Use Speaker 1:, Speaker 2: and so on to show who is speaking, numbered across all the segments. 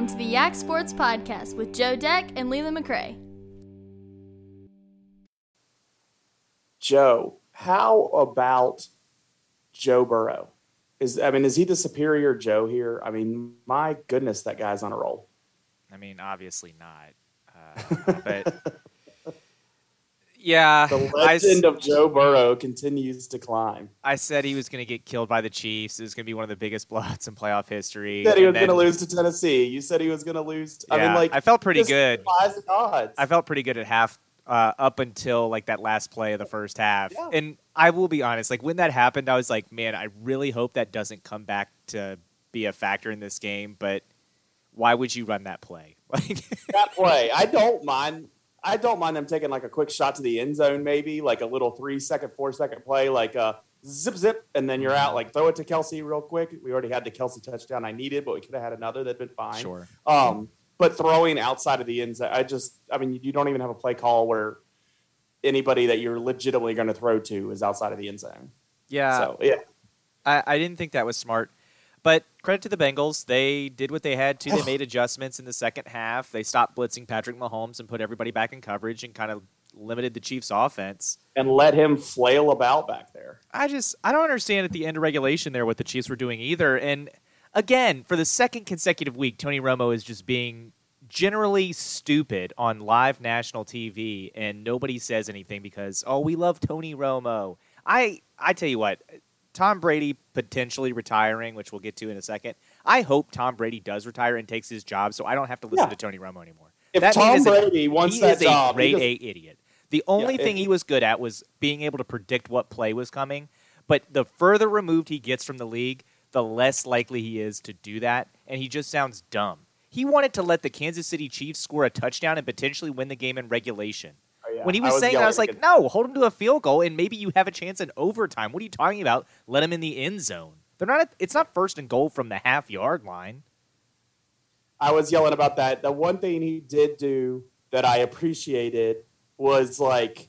Speaker 1: Welcome to the Yak Sports Podcast with Joe Deck and Leland McRae.
Speaker 2: Joe, how about Joe Burrow? Is I mean, is he the superior Joe here? I mean, my goodness, that guy's on a roll.
Speaker 3: I mean, obviously not, uh, but yeah,
Speaker 2: the legend I, of Joe Burrow continues to climb.
Speaker 3: I said he was going to get killed by the Chiefs. It was going to be one of the biggest blowouts in playoff history.
Speaker 2: You said he was going to lose to Tennessee. You said he was going to lose. To,
Speaker 3: yeah,
Speaker 2: I mean, like
Speaker 3: I felt pretty good. Odds. I felt pretty good at half uh, up until like that last play of the first half. Yeah. And I will be honest, like when that happened, I was like, man, I really hope that doesn't come back to be a factor in this game. But why would you run that play?
Speaker 2: Like that play, I don't mind I don't mind them taking like a quick shot to the end zone, maybe like a little three second, four second play, like a uh, zip zip, and then you're out. Like throw it to Kelce real quick. We already had the Kelce touchdown I needed, but we could have had another that'd been fine.
Speaker 3: Sure.
Speaker 2: Um, but throwing outside of the end zone, I just, I mean, you don't even have a play call where anybody that you're legitimately going to throw to is outside of the end zone.
Speaker 3: Yeah.
Speaker 2: So yeah,
Speaker 3: I, I didn't think that was smart. But credit to the Bengals. They did what they had to. They made adjustments in the second half. They stopped blitzing Patrick Mahomes and put everybody back in coverage and kind of limited the Chiefs' offense.
Speaker 2: And let him flail about back there.
Speaker 3: I just I don't understand at the end of regulation there what the Chiefs were doing either. And again, for the second consecutive week, Tony Romo is just being generally stupid on live national TV and nobody says anything because oh we love Tony Romo. I I tell you what, Tom Brady potentially retiring, which we'll get to in a second. I hope Tom Brady does retire and takes his job, so I don't have to listen yeah. to Tony Romo anymore.
Speaker 2: If that Tom Brady a, wants
Speaker 3: he
Speaker 2: that
Speaker 3: is
Speaker 2: job,
Speaker 3: a grade A idiot. The only yeah, thing he was good at was being able to predict what play was coming. But the further removed he gets from the league, the less likely he is to do that, and he just sounds dumb. He wanted to let the Kansas City Chiefs score a touchdown and potentially win the game in regulation. Yeah. When he was, was saying, I was like, no, hold him to a field goal, and maybe you have a chance in overtime. What are you talking about? Let him in the end zone. They're not. At, it's not first and goal from the half yard line.
Speaker 2: I was yelling about that. The one thing he did do that I appreciated was like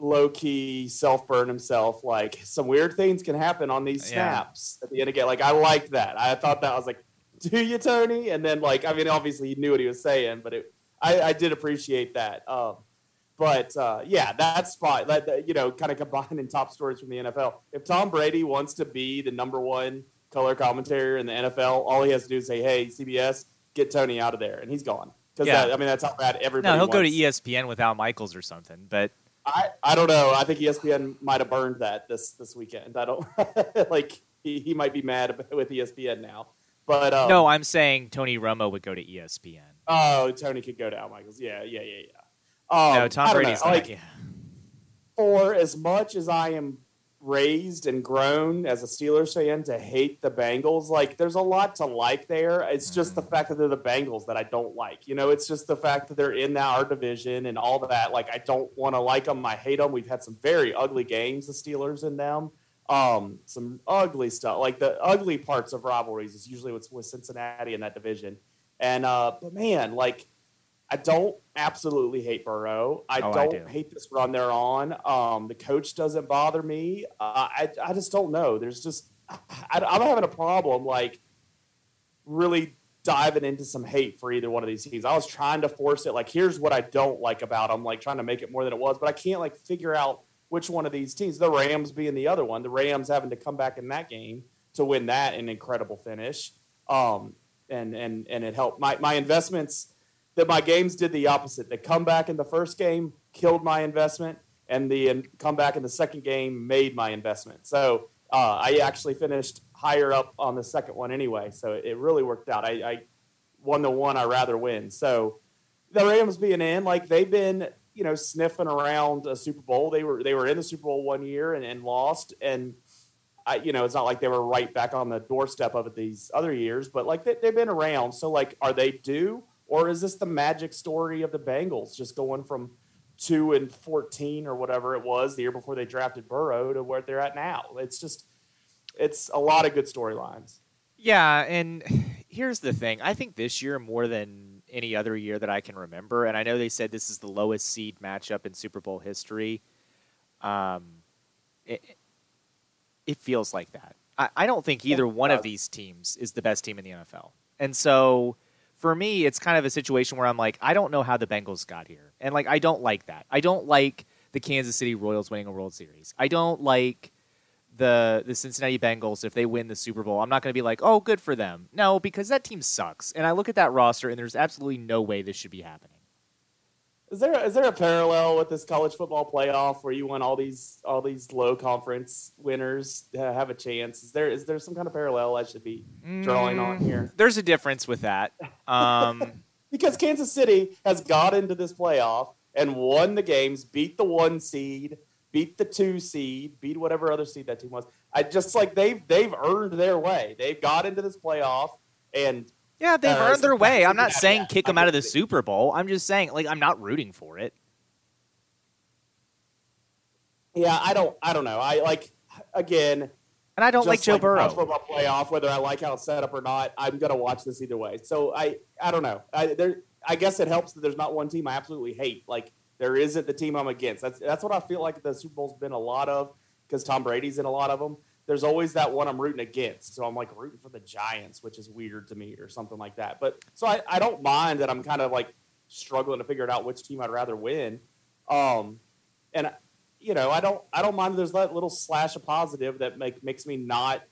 Speaker 2: low key self burn himself. Like some weird things can happen on these snaps yeah. at the end of game. Like I liked that. I thought that I was like, do you, Tony? And then like, I mean, obviously he knew what he was saying, but it, I, I did appreciate that. Um, but uh, yeah, that spot, that, you know, kind of combining top stories from the NFL. If Tom Brady wants to be the number one color commentator in the NFL, all he has to do is say, "Hey, CBS, get Tony out of there," and he's gone. Because yeah. I mean, that's how bad everybody.
Speaker 3: No, he'll
Speaker 2: wants.
Speaker 3: go to ESPN without Michaels or something. But
Speaker 2: I, I don't know. I think ESPN might have burned that this this weekend. I don't like. He, he might be mad with ESPN now. But um,
Speaker 3: no, I'm saying Tony Romo would go to ESPN.
Speaker 2: Oh, Tony could go to Al Michaels. Yeah, yeah, yeah, yeah.
Speaker 3: Um, no, Tom Brady's not, like, yeah.
Speaker 2: For as much as I am raised and grown as a Steelers fan to hate the Bengals, like there's a lot to like there. It's just the mm-hmm. fact that they're the Bengals that I don't like. You know, it's just the fact that they're in our division and all that. Like I don't want to like them. I hate them. We've had some very ugly games, the Steelers and them. Um, some ugly stuff. Like the ugly parts of rivalries is usually what's with Cincinnati in that division. And uh, but man, like I don't absolutely hate Burrow. I oh, don't I do. hate this run they're on. Um, the coach doesn't bother me. Uh, I I just don't know. There's just I, I'm having a problem like really diving into some hate for either one of these teams. I was trying to force it. Like, here's what I don't like about them. Like trying to make it more than it was, but I can't like figure out which one of these teams. The Rams being the other one. The Rams having to come back in that game to win that an incredible finish. Um, and and and it helped my my investments that my games did the opposite. The comeback in the first game killed my investment, and the comeback in the second game made my investment. So uh, I actually finished higher up on the second one anyway. So it really worked out. I, I won the one I rather win. So the Rams being in, like they've been, you know, sniffing around a Super Bowl. They were they were in the Super Bowl one year and, and lost, and I, you know, it's not like they were right back on the doorstep of it these other years, but like they, they've been around. So like, are they due? Or is this the magic story of the Bengals just going from two and 14 or whatever it was the year before they drafted Burrow to where they're at now? It's just, it's a lot of good storylines.
Speaker 3: Yeah. And here's the thing I think this year, more than any other year that I can remember, and I know they said this is the lowest seed matchup in Super Bowl history. Um, it, it feels like that. I, I don't think either yeah, one of these teams is the best team in the NFL. And so for me, it's kind of a situation where I'm like, I don't know how the Bengals got here, and like I don't like that. I don't like the Kansas City Royals winning a World Series. I don't like the the Cincinnati Bengals if they win the Super Bowl. I'm not going to be like, oh, good for them. No, because that team sucks, and I look at that roster, and there's absolutely no way this should be happening.
Speaker 2: Is there is there a parallel with this college football playoff where you want all these all these low conference winners to have a chance? Is there is there some kind of parallel I should be drawing mm, on here?
Speaker 3: There's a difference with that. Um,
Speaker 2: because Kansas City has got into this playoff and won the games, beat the one seed, beat the two seed, beat whatever other seed that team was. I just like they've they've earned their way. They've got into this playoff and
Speaker 3: yeah, they've uh, earned their way. I'm not saying kick them out of the Super Bowl. I'm just saying, like, I'm not rooting for it.
Speaker 2: Yeah, I don't. I don't know. I like again.
Speaker 3: And I don't like Joe like Burrow.
Speaker 2: Football playoff, whether I like how it's set up or not, I'm gonna watch this either way. So I, I don't know. I there, I guess it helps that there's not one team I absolutely hate. Like there isn't the team I'm against. That's that's what I feel like the Super Bowl's been a lot of because Tom Brady's in a lot of them there's always that one I'm rooting against. So I'm like rooting for the Giants, which is weird to me or something like that. But so I, I don't mind that I'm kind of like struggling to figure out which team I'd rather win. Um, and you know, I don't I don't mind there's that little slash of positive that make makes me not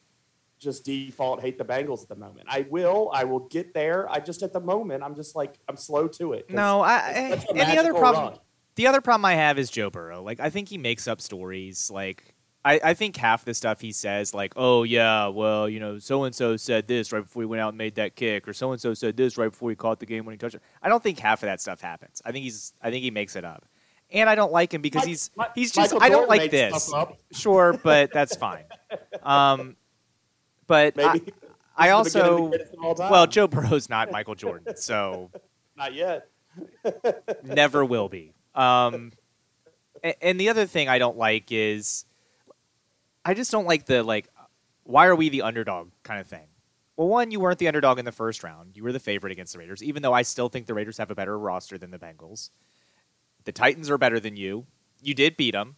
Speaker 2: just default hate the Bengals at the moment. I will, I will get there. I just at the moment I'm just like I'm slow to it.
Speaker 3: No, I and the other problem run. the other problem I have is Joe Burrow. Like I think he makes up stories like I, I think half the stuff he says, like, oh, yeah, well, you know, so and so said this right before he went out and made that kick, or so and so said this right before he caught the game winning touchdown. I don't think half of that stuff happens. I think he's, I think he makes it up. And I don't like him because he's, he's just, I don't like this. Sure, but that's fine. Um, but Maybe. I, I also, well, Joe Burrow's not Michael Jordan, so.
Speaker 2: not yet.
Speaker 3: never will be. Um, and, and the other thing I don't like is I just don't like the like why are we the underdog kind of thing. Well, one, you weren't the underdog in the first round. You were the favorite against the Raiders, even though I still think the Raiders have a better roster than the Bengals. The Titans are better than you. You did beat them.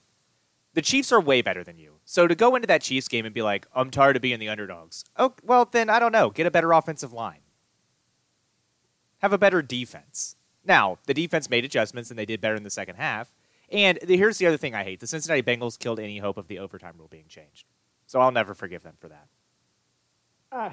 Speaker 3: The Chiefs are way better than you. So to go into that Chiefs game and be like, I'm tired of being the underdogs. Oh, well, then I don't know. Get a better offensive line. Have a better defense. Now, the defense made adjustments and they did better in the second half. And the, here's the other thing I hate: the Cincinnati Bengals killed any hope of the overtime rule being changed. So I'll never forgive them for that.
Speaker 2: Uh,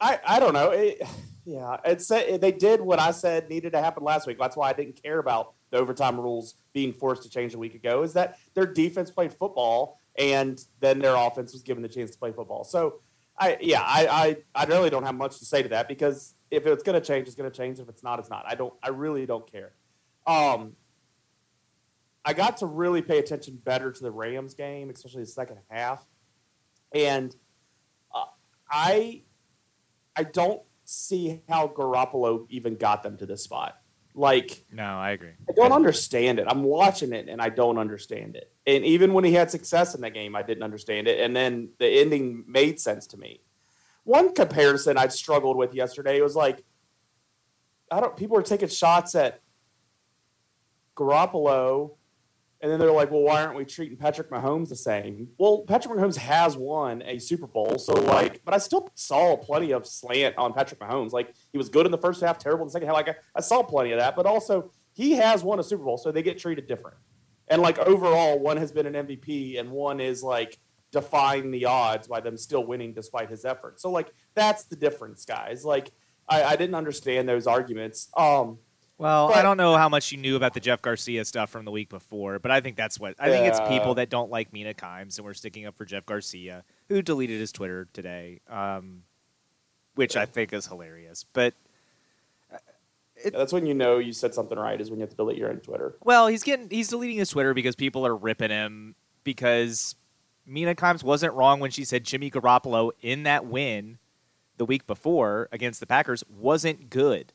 Speaker 2: I I don't know. It, yeah, it's they did what I said needed to happen last week. That's why I didn't care about the overtime rules being forced to change a week ago. Is that their defense played football and then their offense was given the chance to play football. So I yeah I I, I really don't have much to say to that because if it's going to change, it's going to change. If it's not, it's not. I don't. I really don't care. Um, I got to really pay attention better to the Rams game, especially the second half, and uh, I I don't see how Garoppolo even got them to this spot. Like,
Speaker 3: no, I agree.
Speaker 2: I don't understand it. I'm watching it and I don't understand it. And even when he had success in that game, I didn't understand it. And then the ending made sense to me. One comparison I struggled with yesterday was like, I don't. People were taking shots at Garoppolo and then they're like, well, why aren't we treating Patrick Mahomes the same? Well, Patrick Mahomes has won a Super Bowl, so like, but I still saw plenty of slant on Patrick Mahomes. Like he was good in the first half, terrible in the second half. Like I, I saw plenty of that, but also he has won a Super Bowl, so they get treated different. And like overall, one has been an MVP, and one is like defying the odds by them still winning despite his efforts. So like that's the difference, guys. Like I, I didn't understand those arguments. Um,
Speaker 3: well, but, I don't know how much you knew about the Jeff Garcia stuff from the week before, but I think that's what I think it's people that don't like Mina Kimes and we're sticking up for Jeff Garcia, who deleted his Twitter today, um, which I think is hilarious. But
Speaker 2: uh, it, yeah, that's when you know you said something right is when you have to delete your own Twitter.
Speaker 3: Well, he's getting he's deleting his Twitter because people are ripping him because Mina Kimes wasn't wrong when she said Jimmy Garoppolo in that win the week before against the Packers wasn't good.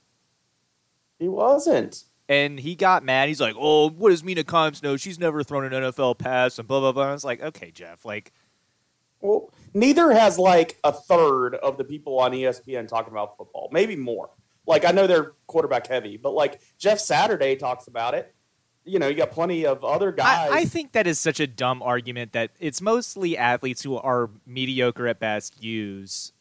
Speaker 2: He wasn't.
Speaker 3: And he got mad. He's like, "Oh, what does Mina Kimes know? She's never thrown an NFL pass." And blah blah blah. I was like, "Okay, Jeff. Like,
Speaker 2: well, neither has like a third of the people on ESPN talking about football. Maybe more. Like, I know they're quarterback heavy, but like Jeff Saturday talks about it. You know, you got plenty of other guys.
Speaker 3: I, I think that is such a dumb argument that it's mostly athletes who are mediocre at best use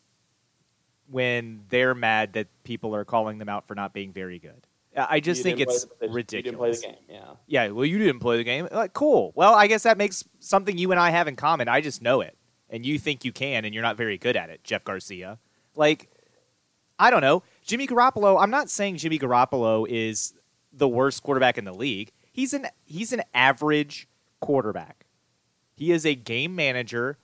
Speaker 3: when they're mad that people are calling them out for not being very good. I just
Speaker 2: You
Speaker 3: think it's ridiculous.
Speaker 2: You didn't play the game. Yeah.
Speaker 3: Yeah, well, you didn't play the game. Like, cool. Well, I guess that makes something you and I have in common. I just know it, and you think you can, and you're not very good at it, Jeff Garcia. Like, I don't know, Jimmy Garoppolo. I'm not saying Jimmy Garoppolo is the worst quarterback in the league. He's an he's an average quarterback. He is a game manager.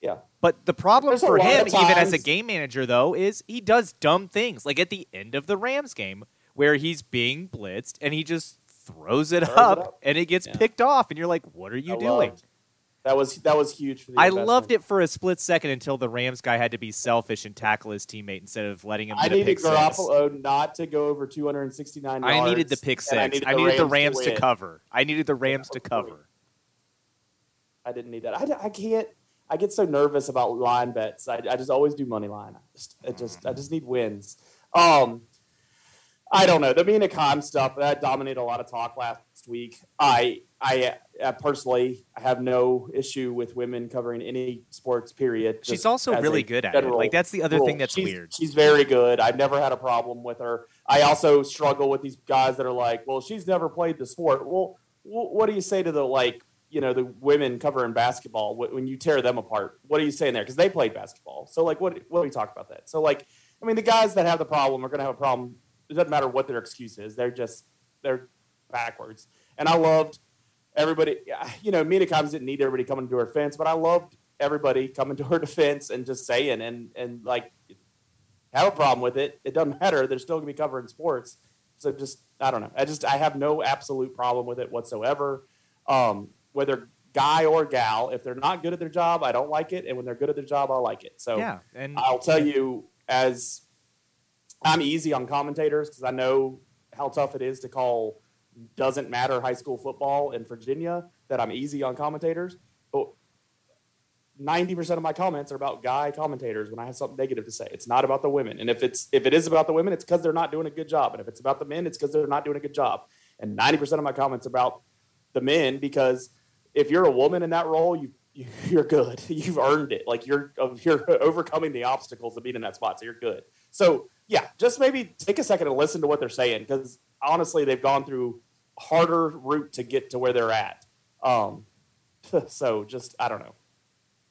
Speaker 2: Yeah.
Speaker 3: But the problem
Speaker 2: There's
Speaker 3: for him, even as a game manager, though, is he does dumb things. Like at the end of the Rams game, where he's being blitzed and he just throws it,
Speaker 2: Throws it
Speaker 3: up,
Speaker 2: up.
Speaker 3: and it gets
Speaker 2: Yeah.
Speaker 3: picked off, and you're like, "What are you
Speaker 2: I
Speaker 3: doing?"
Speaker 2: loved- That was that was huge for the
Speaker 3: I
Speaker 2: investment.
Speaker 3: loved it for a split second until the Rams guy had to be selfish and tackle his teammate instead of letting him.
Speaker 2: I
Speaker 3: get
Speaker 2: needed
Speaker 3: pick six.
Speaker 2: Garoppolo not to go over 269 yards.
Speaker 3: I needed the pick
Speaker 2: and
Speaker 3: six. I needed, the
Speaker 2: Rams
Speaker 3: Rams to,
Speaker 2: win.
Speaker 3: cover. I needed the Rams to
Speaker 2: that was
Speaker 3: cover.
Speaker 2: I didn't need that. I, I can't. I get so nervous about line bets. I, I just always do money line. I just, I just, I just need wins. Um, I don't know the Mina Kimes stuff that dominated a lot of talk last week. I, I, uh, personally, I have no issue with women covering any sports. Period.
Speaker 3: She's also really good at it. Like that's the other
Speaker 2: rule.
Speaker 3: thing that's
Speaker 2: she's,
Speaker 3: weird.
Speaker 2: She's very good. I've never had a problem with her. I also struggle with these guys that are like, well, she's never played the sport. Well, what do you say to the like, you know, the women covering basketball when you tear them apart? What are you saying there? Because they played basketball. So like, what what do we talk about that? So like, I mean, the guys that have the problem are going to have a problem. It doesn't matter what their excuse is. They're just they're backwards. And I loved everybody. You know, Mina Kimes didn't need everybody coming to her defense, but I loved everybody coming to her defense and just saying and and like have a problem with it. It doesn't matter. They're still going to be covering sports. So just I don't know. I just I have no absolute problem with it whatsoever. Um, whether guy or gal, if they're not good at their job, I don't like it, and when they're good at their job, I like it. So
Speaker 3: yeah, and
Speaker 2: I'll tell you, as I'm easy on commentators because I know how tough it is to call doesn't matter high school football in Virginia. That I'm easy on commentators, but ninety percent of my comments are about guy commentators when I have something negative to say. It's not about the women, and if it's if it is about the women, it's because they're not doing a good job, and if it's about the men, it's because they're not doing a good job. And ninety percent of my comments about the men because if you're a woman in that role, you you're good. You've earned it. Like you're you're overcoming the obstacles of being in that spot, so you're good. So yeah, just maybe take a second and listen to what they're saying because honestly, they've gone through harder route to get to where they're at. Um, so just I don't know,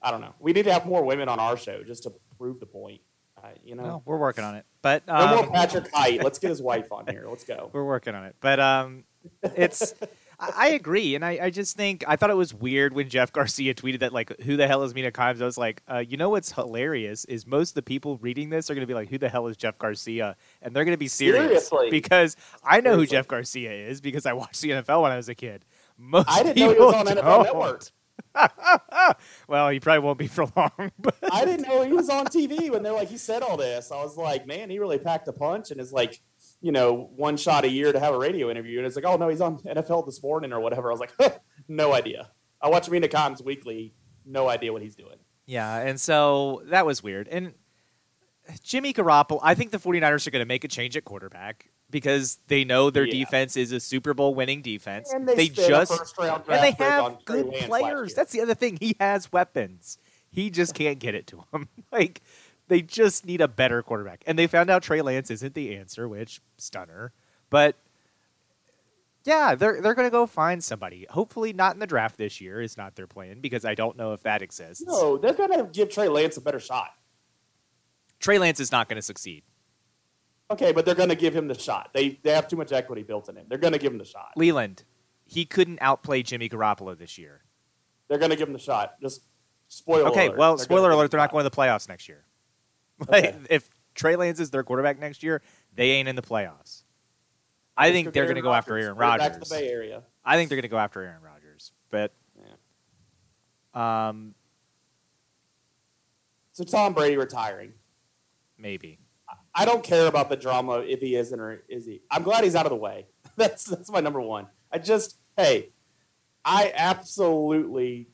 Speaker 2: I don't know. We need to have more women on our show just to prove the point. Uh, you know,
Speaker 3: well, we're working on it. But
Speaker 2: no
Speaker 3: um,
Speaker 2: more Patrick Height. Let's get his wife on here. Let's go.
Speaker 3: We're working on it. But um, it's. I agree, and I, I just think I thought it was weird when Jeff Garcia tweeted that like, "Who the hell is Mina Kimes?" I was like, uh, you know what's hilarious is most of the people reading this are going to be like, "Who the hell is Jeff Garcia?" and they're going to be serious
Speaker 2: Seriously.
Speaker 3: because I know who Jeff Garcia is because I watched the NFL when I was a kid. Most
Speaker 2: I didn't know he was on NFL
Speaker 3: don't.
Speaker 2: Network.
Speaker 3: Well, he probably won't be for long, but
Speaker 2: I didn't know he was on TV when they're like he said all this. I was like, man, he really packed a punch and is like, you know, one shot a year to have a radio interview. And it's like, oh no, he's on NFL this morning or whatever. I was like, no idea. I watch Mina Kimes weekly. No idea what he's doing.
Speaker 3: Yeah, and so that was weird. And Jimmy Garoppolo, I think the 49ers are going to make a change at quarterback because they know their
Speaker 2: Yeah.
Speaker 3: defense is a Super Bowl winning defense.
Speaker 2: And they, a
Speaker 3: just and they have good players. That's the other thing. He has weapons. He just can't get it to him. like they just need a better quarterback. And they found out Trey Lance isn't the answer, which stunner. But yeah, they're they're going to go find somebody. Hopefully not in the draft this year is not their plan because I don't know if that exists.
Speaker 2: no, they're going to give Trey Lance a better shot.
Speaker 3: Trey Lance is not going to succeed.
Speaker 2: Okay, but they're going to give him the shot. They they have too much equity built in him. They're going to give him the shot.
Speaker 3: Leland, he couldn't outplay Jimmy Garoppolo this year.
Speaker 2: They're going to give him the shot. Just spoiler.
Speaker 3: Okay,
Speaker 2: alert.
Speaker 3: well,
Speaker 2: They're
Speaker 3: spoiler alert, they're not going to the playoffs next year. Like,
Speaker 2: Okay.
Speaker 3: if Trey Lance is their quarterback next year, they ain't in the playoffs. I think they're going to go after Aaron
Speaker 2: it Back
Speaker 3: Rodgers.
Speaker 2: to the Bay Area.
Speaker 3: I think they're going to go after Aaron Rodgers. But um,
Speaker 2: So Tom Brady retiring.
Speaker 3: maybe.
Speaker 2: I don't care about the drama if he isn't or is he. I'm glad he's out of the way. That's that's my number one. I just hey, I absolutely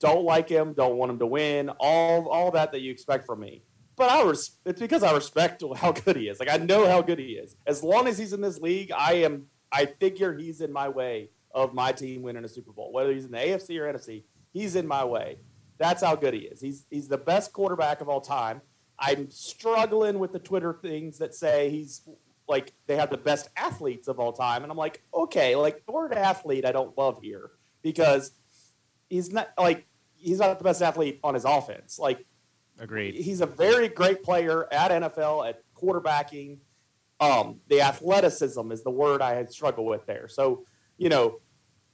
Speaker 2: don't like him. Don't want him to win. All all that that you expect from me. But I res- it's because I respect how good he is. Like I know how good he is. As long as he's in this league, I am. I figure he's in my way of my team winning a Super Bowl. Whether he's in the AFC or NFC, he's in my way. That's how good he is. He's he's the best quarterback of all time. I'm struggling with the Twitter things that say he's like they have the best athletes of all time, and I'm like, okay, like the word athlete I don't love here because he's not like he's not the best athlete on his offense. Like,
Speaker 3: agreed.
Speaker 2: He's a very great player at NFL at quarterbacking. Um, the athleticism is the word I had struggled with there. So, you know,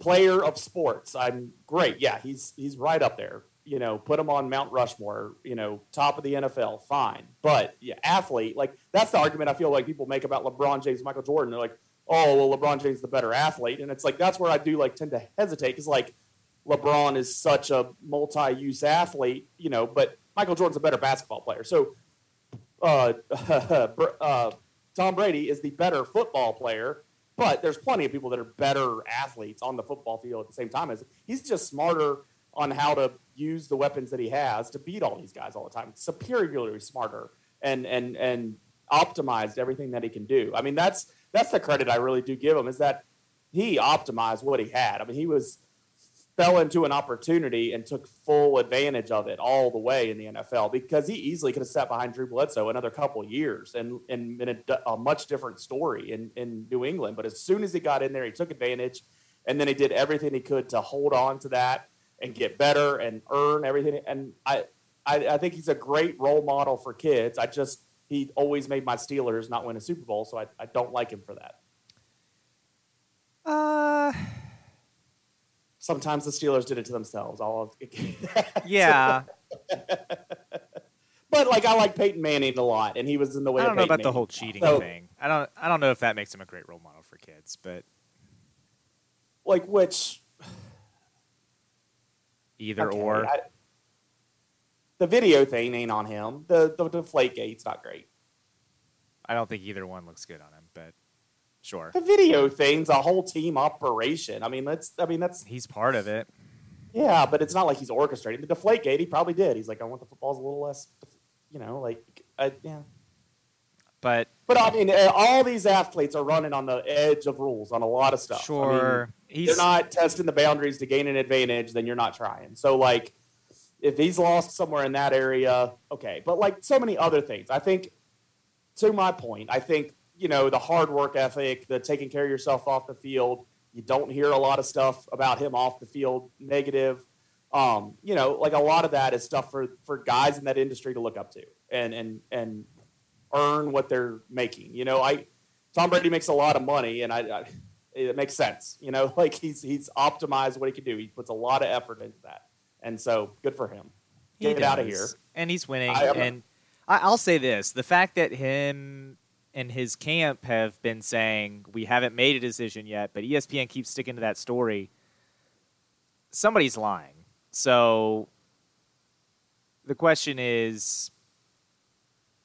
Speaker 2: player of sports, I'm great. Yeah, he's he's right up there you know, put him on Mount Rushmore, you know, top of the NFL, fine. But yeah, athlete, like that's the argument I feel like people make about LeBron James, Michael Jordan. They're like, oh, well, LeBron James is the better athlete, and it's like that's where I do like tend to hesitate because like LeBron is such a multi-use athlete, you know, but Michael Jordan's a better basketball player. So, uh, uh, Tom Brady is the better football player. But there's plenty of people that are better athletes on the football field at the same time as he's just smarter on how to use the weapons that he has to beat all these guys all the time. Superiorly smarter and and and optimized everything that he can do. I mean, that's that's the credit I really do give him is that he optimized what he had. I mean, he was fell into an opportunity and took full advantage of it all the way in the NFL because he easily could have sat behind Drew Bledsoe another couple years and and been a, a much different story in in New England. But as soon as he got in there, he took advantage, and then he did everything he could to hold on to that and get better and earn everything. And I, I, I think he's a great role model for kids. I just he always made my Steelers not win a Super Bowl, so I, I don't like him for that.
Speaker 3: Uh
Speaker 2: sometimes the Steelers did it to themselves. All
Speaker 3: yeah.
Speaker 2: but like I like Peyton Manning a lot, and he was in the way.
Speaker 3: I don't
Speaker 2: know
Speaker 3: about
Speaker 2: Manning.
Speaker 3: the whole cheating so, thing. I don't. I don't know if that makes him a great role model for kids, but
Speaker 2: like which
Speaker 3: either okay, or. I,
Speaker 2: the video thing ain't on him. The the deflate gate's not great.
Speaker 3: I don't think either one looks good on him, sure.
Speaker 2: The video thing's a whole team operation. I mean, that's I mean that's
Speaker 3: he's part of it.
Speaker 2: Yeah, but it's not like he's orchestrating the deflate gate. He probably did. He's like, I want the footballs a little less, you know, like uh, yeah.
Speaker 3: But
Speaker 2: but I mean, uh, all these athletes are running on the edge of rules on a lot of stuff.
Speaker 3: Sure,
Speaker 2: I mean, they're not testing the boundaries to gain an advantage. Then you're not trying. So like, if he's lost somewhere in that area, okay. But like so many other things, I think. To my point, I think you know the hard work ethic, the taking care of yourself off the field. You don't hear a lot of stuff about him off the field negative. Um, you know, like a lot of that is stuff for for guys in that industry to look up to and and and earn what they're making. You know, I Tom Brady makes a lot of money, and I, I it makes sense. You know, like he's he's optimized what he can do. He puts a lot of effort into that, and so good for him. Get it out of here,
Speaker 3: and he's winning. I, and I, I'll say this: the fact that him and his camp have been saying we haven't made a decision yet, but ESPN keeps sticking to that story. Somebody's lying. So the question is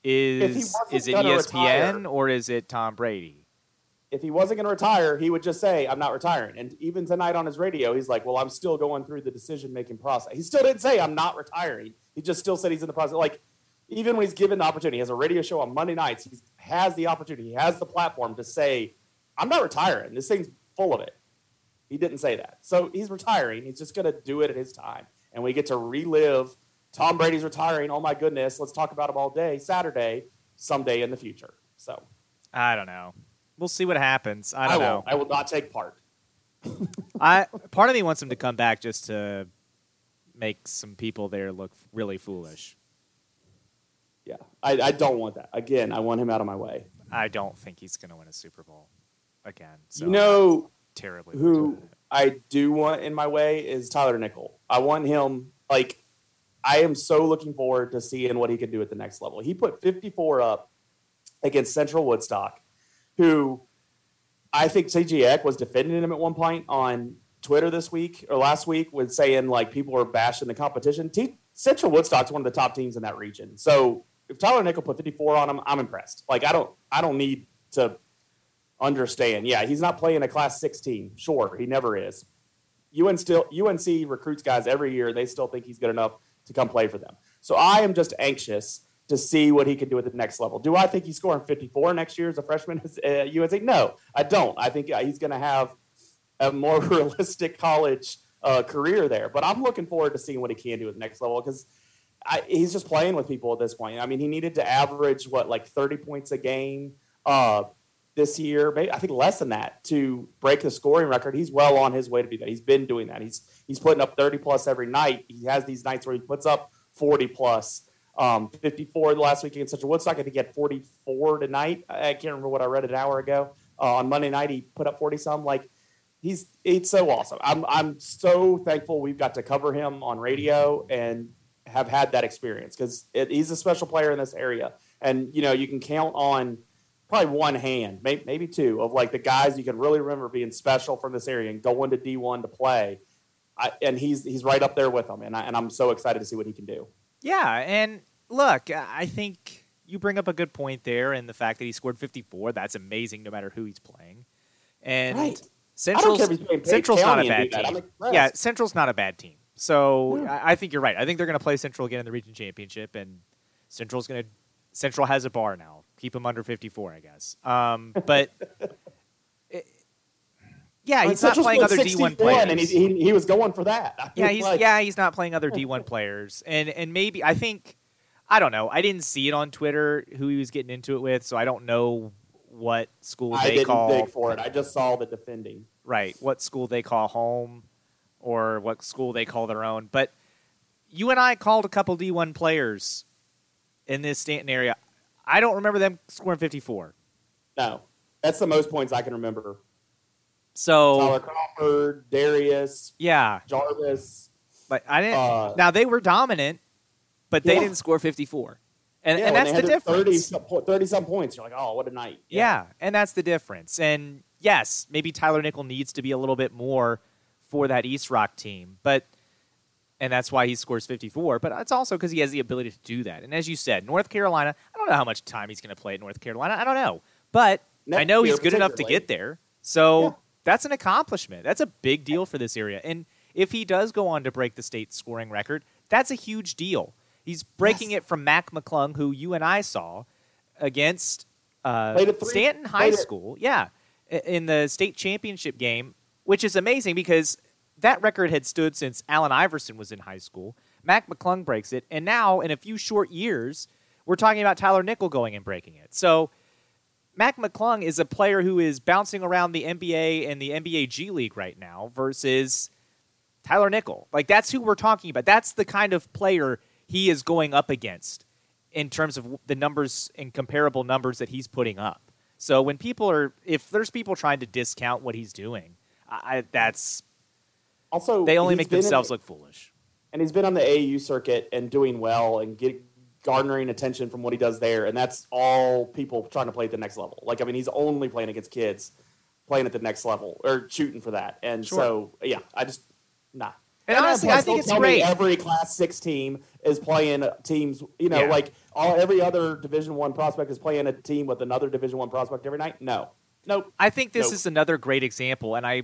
Speaker 3: is is it ESPN retire, or is it Tom Brady?
Speaker 2: If he wasn't going to retire, he would just say, "I'm not retiring." And even tonight on his radio, he's like, "Well, I'm still going through the decision making process." He still didn't say, "I'm not retiring." He just still said he's in the process. Like even when he's given the opportunity, he has a radio show on Monday nights. He has the opportunity, he has the platform to say, "I'm not retiring." This thing's full of it. He didn't say that, so he's retiring. He's just going to do it at his time, and we get to relive Tom Brady's retiring. Oh my goodness, let's talk about him all day. Saturday, someday in the future. So
Speaker 3: I don't know. We'll see what happens. I don't
Speaker 2: I
Speaker 3: know.
Speaker 2: I will not take part.
Speaker 3: I part of me wants him to come back just to make some people there look really foolish.
Speaker 2: Yeah, I, I don't want that. Again, I want him out of my way.
Speaker 3: I don't think he's going to win a Super Bowl again. So
Speaker 2: you know,
Speaker 3: terribly.
Speaker 2: Who I do want in my way is Tyler Nickel. I want him like I am so looking forward to seeing what he can do at the next level. He put 54 up against Central Woodstock, who I think Eck was defending him at one point on Twitter this week or last week with saying like people were bashing the competition. T- Central Woodstock's one of the top teams in that region. So if Tyler Nickel put 54 on him, I'm impressed. Like I don't I don't need to understand. Yeah, he's not playing a class 16. Sure, he never is. UN still UNC recruits guys every year. They still think he's good enough to come play for them. So I am just anxious to see what he can do at the next level. Do I think he's scoring 54 next year as a freshman at UNC? No, I don't. I think uh, he's going to have a more realistic college uh, career there. But I'm looking forward to seeing what he can do at the next level because I, he's just playing with people at this point. I mean, he needed to average what like 30 points a game uh, this year. Maybe, I think less than that to break the scoring record. He's well on his way to be that. He's been doing that. He's he's putting up 30 plus every night. He has these nights where he puts up 40 plus. Um, 54 the last week against Central Woodstock. I think he had 44 tonight. I can't remember what I read an hour ago. Uh, on Monday night, he put up 40 some. Like he's it's so awesome. I'm I'm so thankful we've got to cover him on radio and have had that experience because he's a special player in this area. And you know you can count on probably one hand, maybe, maybe two, of like the guys you can really remember being special from this area and going to D1 to play. I, and he's he's right up there with them, and I, and I'm so excited to see what he can do.
Speaker 3: Yeah, and look, I think you bring up a good point there, and the fact that he scored 54, that's amazing no matter who he's playing. And
Speaker 2: right.
Speaker 3: Central's, Central's not a bad team. Yeah, Central's not a bad team. So yeah. I, I, think you're right. I think they're going to play Central again in the region championship, and Central's going to. Central has a bar now. Keep them under 54, I guess. Um, but yeah, he's not playing other D1 players,
Speaker 2: and he, he, he, was going for that.
Speaker 3: yeah, he's like, yeah, he's not playing other D1 players, and and maybe I think I don't know. I didn't see it on Twitter who he was getting into it with, so I don't know what school
Speaker 2: I
Speaker 3: they didn't call
Speaker 2: for it. I just saw the defending.
Speaker 3: Right, what school they call home, or what school they call their own. But you and I called a couple D1 players in this Staunton area. I don't remember them scoring 54.
Speaker 2: No, that's the most points I can remember
Speaker 3: so
Speaker 2: Tyler Crawford, Darius,
Speaker 3: yeah,
Speaker 2: Jarvis.
Speaker 3: But I didn't. Uh, now they were dominant, but they yeah. didn't score fifty four. And, yeah, and that's the difference.
Speaker 2: 30, 30 some points. You're like, oh, what a night.
Speaker 3: Yeah. yeah, and that's the difference. And yes, maybe Tyler Nickel needs to be a little bit more for that East Rock team, but and that's why he scores 54. But it's also because he has the ability to do that. And as you said, North Carolina, I don't know how much time he's going to play at North Carolina. I don't know, but Next I know he's good enough to get there. So that's an accomplishment. That's a big deal for this area. And if he does go on to break the state scoring record, that's a huge deal. He's breaking yes. it from Mac McClung, who you and I saw against uh, Staunton High School. Yeah, in the state championship game, which is amazing because that record had stood since Allen Iverson was in high school. Mac McClung breaks it, and now in a few short years, we're talking about Tyler Nickel going and breaking it. So Mac McClung is a player who is bouncing around the NBA and the NBA G League right now versus Tyler Nickel. Like that's who we're talking about. That's the kind of player he is going up against in terms of the numbers and comparable numbers that he's putting up. So when people are, if there's people trying to discount what he's doing, I, that's
Speaker 2: also
Speaker 3: they only make themselves in, look foolish.
Speaker 2: And he's been on the AAU circuit and doing well and get, garnering attention from what he does there, and that's all people trying to play at the next level. Like I mean, he's only playing against kids playing at the next level or shooting for that. And sure. so yeah, I just nah.
Speaker 3: And, and honestly, I think it's great.
Speaker 2: every Class Six team is playing teams. You know, yeah. like all every other Division One prospect is playing a team with another Division One prospect every night. No, nope.
Speaker 3: I think this
Speaker 2: nope.
Speaker 3: is another great example, and I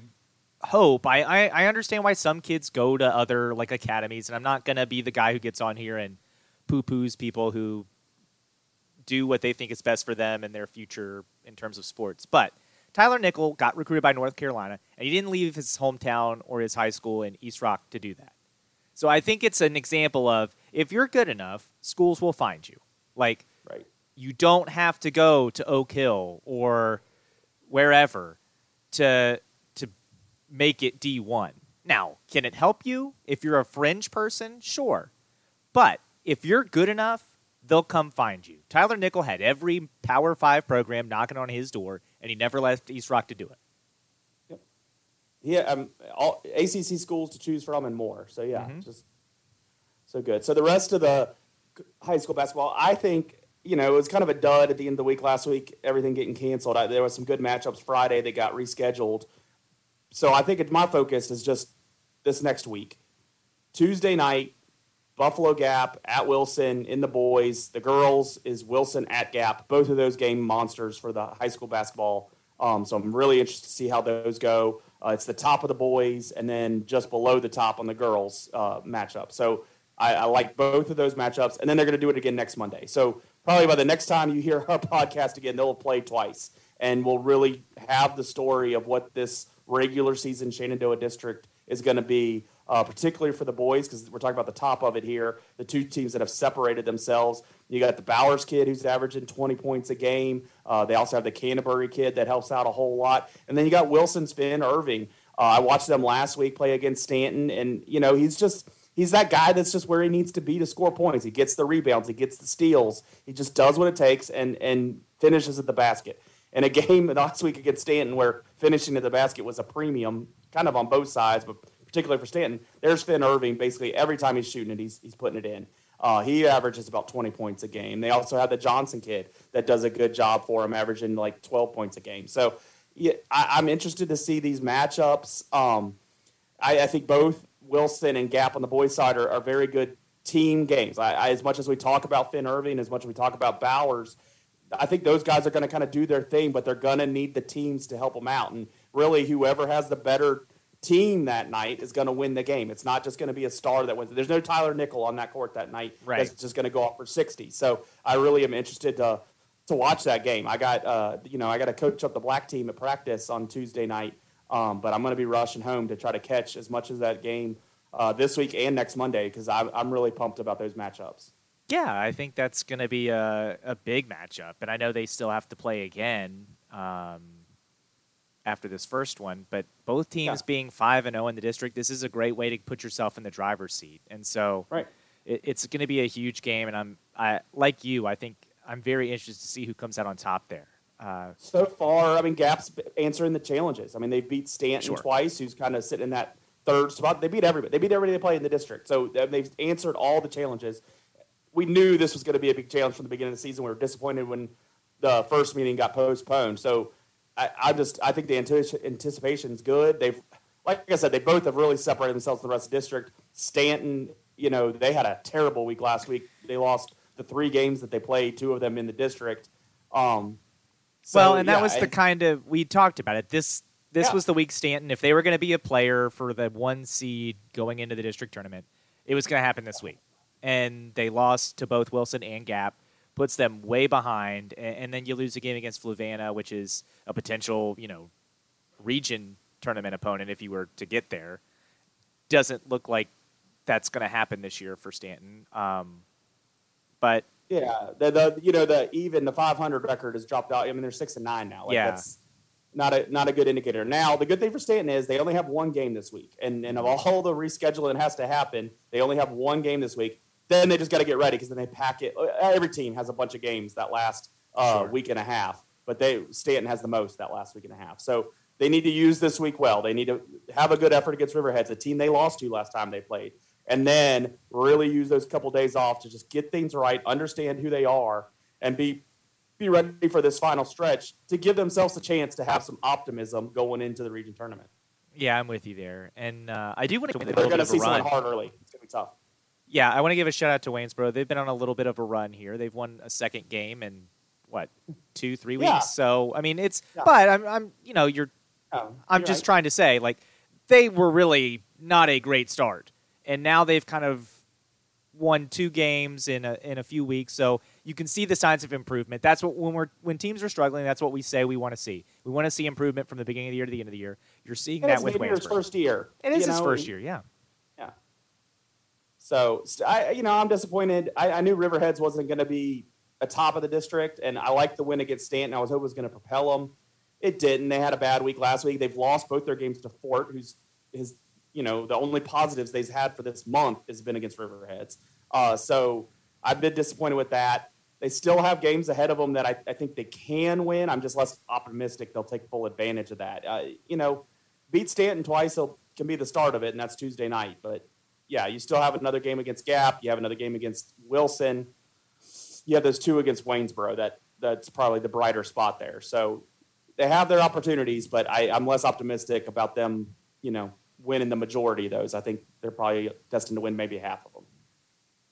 Speaker 3: hope I, I I understand why some kids go to other like academies, and I'm not gonna be the guy who gets on here and poo poos people who do what they think is best for them and their future in terms of sports. But Tyler Nickel got recruited by North Carolina, and he didn't leave his hometown or his high school in East Rock to do that. So I think it's an example of if you're good enough, schools will find you. Like,
Speaker 2: right.
Speaker 3: you don't have to go to Oak Hill or wherever to to make it D1. Now, can it help you if you're a fringe person? Sure. But if you're good enough, they'll come find you. Tyler Nickel had every Power Five program knocking on his door, and he never left East Rock to do it.
Speaker 2: Yep. Yeah, um, all ACC schools to choose from and more. So yeah, mm-hmm. just so good. So the rest of the high school basketball, I think you know it was kind of a dud at the end of the week last week. Everything getting canceled. I, there was some good matchups Friday. that got rescheduled. So I think my focus is just this next week. Tuesday night, Buffalo Gap at Wilson in the boys. The girls is Wilson at Gap. Both of those game monsters for the high school basketball. Um, so I'm really interested to see how those go. Uh, it's the top of the boys and then just below the top on the girls uh, matchup. So I, I, like both of those matchups. And then they're going to do it again next Monday. So probably by the next time you hear our podcast again, they'll play twice. And we'll really have the story of what this regular season Shenandoah district is going to be uh, particularly for the boys, because we're talking about the top of it here. The two teams that have separated themselves. You got the Bowers kid who's averaging 20 points a game. Uh, they also have the Canterbury kid that helps out a whole lot. And then you got Wilson Finn Irving. Uh, I watched them last week play against Staunton, and, you know, he's just he's that guy that's just where he needs to be to score points. He gets the rebounds, he gets the steals, he just does what it takes and and finishes at the basket. In a game last week against Staunton where finishing at the basket was a premium, kind of on both sides, but particularly for Staunton, there's Finn Irving. Basically, every time he's shooting it, he's, he's putting it in. Uh, he averages about 20 points a game. They also have the Johnson kid that does a good job for him, averaging like 12 points a game. So yeah, I, am interested to see these matchups. Um, I, I, think both Wilson and Gap on the boys' side are, are very good team games. I, I, as much as we talk about Finn Irving, as much as we talk about Bowers, I think those guys are going to kind of do their thing, but they're going to need the teams to help them out. And really, whoever has the better team that night is going to win the game. It's not just going to be a star that wins. There's no Tyler Nickel on that court that night
Speaker 3: right.
Speaker 2: that's just going to go off for 60. So I really am interested to to watch that game. I got uh, you know I got to coach up the black team at practice on Tuesday night, um, but I'm going to be rushing home to try to catch as much of that game uh, this week and next Monday because I'm I'm really pumped about those matchups.
Speaker 3: Yeah, I think that's going to be a, a big matchup, and I know they still have to play again. Um, after this first one, but both teams yeah. being five and zero oh in the district, this is a great way to put yourself in the driver's seat. And so,
Speaker 2: right.
Speaker 3: it, it's going to be a huge game. And I'm, I like you, I think I'm very interested to see who comes out on top there.
Speaker 2: Uh, so far, I mean, Gap's answering the challenges. I mean, they beat Staunton sure. twice, who's kind of sitting in that third spot. They beat everybody. They beat everybody they play in the district. So they've answered all the challenges. We knew this was going to be a big challenge from the beginning of the season. We were disappointed when the first meeting got postponed. So I, I just I think the anticipation is good. They've like I said, they both have really separated themselves from the rest of the district. Staunton, you know, they had a terrible week last week. They lost the three games that they played, two of them in the district. Um,
Speaker 3: so, well, and that yeah, was the kind of we talked about it. This this yeah. was the week Staunton. If they were going to be a player for the one seed going into the district tournament, it was going to happen this week, and they lost to both Wilson and Gap puts them way behind, and, and then you lose a game against Fluvanna, which is a potential, you know, region tournament opponent if you were to get there. Doesn't look like that's going to happen this year for Staunton. Um, but
Speaker 2: yeah, the, the you know the even the 500 record has dropped out. I mean, they're six and nine now. Like,
Speaker 3: yeah.
Speaker 2: That's not a not a good indicator. Now, the good thing for Staunton is they only have one game this week, and and of all the rescheduling that has to happen, they only have one game this week. Then they just got to get ready because then they pack it. Every team has a bunch of games that last uh, sure. week and a half, but they Staunton has the most that last week and a half. So they need to use this week well. They need to have a good effort against Riverheads, a team they lost to last time they played, and then really use those couple days off to just get things right, understand who they are, and be be ready for this final stretch to give themselves a chance to have some optimism going into the region tournament.
Speaker 3: Yeah, I'm with you there, and uh, I do want to.
Speaker 2: They're going to see someone hard early. It's going to be tough
Speaker 3: yeah, I want to give a shout out to Waynesboro. They've been on a little bit of a run here. They've won a second game in what two, three weeks.
Speaker 2: Yeah.
Speaker 3: So I mean, it's. Yeah. But I'm, I'm, you know, you're.
Speaker 2: Oh,
Speaker 3: I'm
Speaker 2: you're
Speaker 3: just
Speaker 2: right.
Speaker 3: trying to say, like, they were really not a great start, and now they've kind of won two games in a in a few weeks. So you can see the signs of improvement. That's what when we're when teams are struggling, that's what we say we want to see. We want to see improvement from the beginning of the year to the end of the year. You're seeing
Speaker 2: and
Speaker 3: that with
Speaker 2: Waynesboro. first year.
Speaker 3: It is his know? first year, yeah. Yeah.
Speaker 2: So I, you know, I'm disappointed. I, I knew Riverheads wasn't going to be a top of the district, and I liked the win against Staunton. I was hoping it was going to propel them. It didn't. They had a bad week last week. They've lost both their games to Fort, who's his, you know, the only positives they've had for this month has been against Riverheads. Uh, so I've been disappointed with that. They still have games ahead of them that I, I think they can win. I'm just less optimistic they'll take full advantage of that. Uh, you know, beat Staunton twice can be the start of it, and that's Tuesday night. But yeah, you still have another game against Gap. You have another game against Wilson. You have those two against Waynesboro. That that's probably the brighter spot there. So they have their opportunities, but I, I'm less optimistic about them. You know, winning the majority of those. I think they're probably destined to win maybe half of them.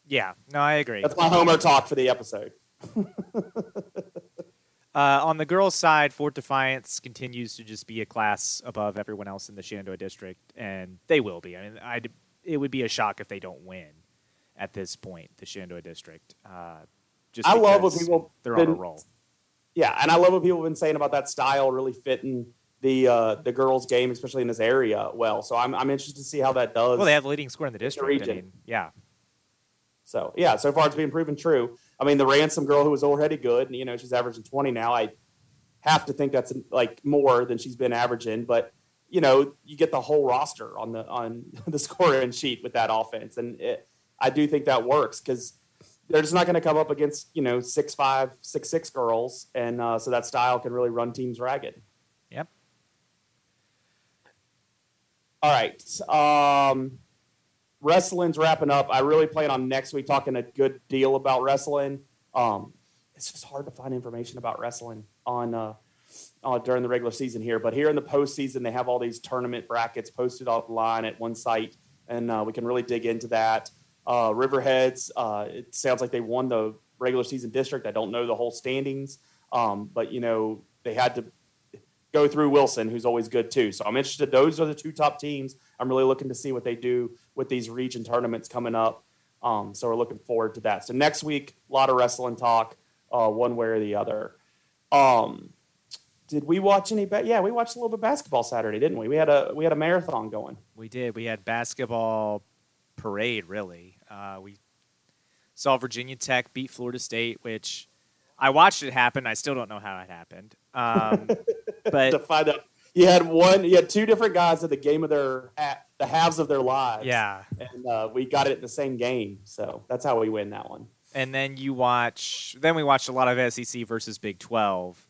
Speaker 3: Yeah, no, I agree.
Speaker 2: That's my Homer talk for the episode.
Speaker 3: Uh, on the girls' side, Fort Defiance continues to just be a class above everyone else in the Shenandoah district, and they will be. I mean, I it would be a shock if they don't win at this point, the Shenandoah district. Uh, just
Speaker 2: I love what people
Speaker 3: they're
Speaker 2: been,
Speaker 3: on a roll.
Speaker 2: Yeah, and I love what people have been saying about that style really fitting the uh, the girls' game, especially in this area, well. So I'm I'm interested to see how that does.
Speaker 3: Well, they have the leading score in the district.
Speaker 2: region.
Speaker 3: I mean, yeah.
Speaker 2: So yeah, so far it's been proven true. I mean, the ransom girl who was already good, and you know she's averaging 20 now. I have to think that's like more than she's been averaging, but you know you get the whole roster on the on the scoring sheet with that offense, and it, I do think that works because they're just not going to come up against you know six five six six girls, and uh, so that style can really run teams ragged.
Speaker 3: Yep.
Speaker 2: All right. Um, wrestling's wrapping up. I really plan on next week talking a good deal about wrestling. Um, it's just hard to find information about wrestling on uh, uh, during the regular season here, but here in the postseason, they have all these tournament brackets posted online at one site, and uh, we can really dig into that. Uh, Riverheads, uh, it sounds like they won the regular season district. I don't know the whole standings, um, but you know they had to go through Wilson, who's always good too. So I'm interested. Those are the two top teams. I'm really looking to see what they do with these region tournaments coming up. Um, so we're looking forward to that. So next week, a lot of wrestling talk, uh, one way or the other. Um, did we watch any? Ba- yeah, we watched a little bit of basketball Saturday, didn't we? We had a we had a marathon going.
Speaker 3: We did. We had basketball parade. Really, uh, we saw Virginia Tech beat Florida State, which I watched it happen. I still don't know how it happened. Um, but
Speaker 2: to find out, you had one, you had two different guys at the game of their at the halves of their lives.
Speaker 3: yeah,
Speaker 2: and uh, we got it in the same game, so that's how we win that one.
Speaker 3: and then you watch. Then we watched a lot of SEC versus Big Twelve,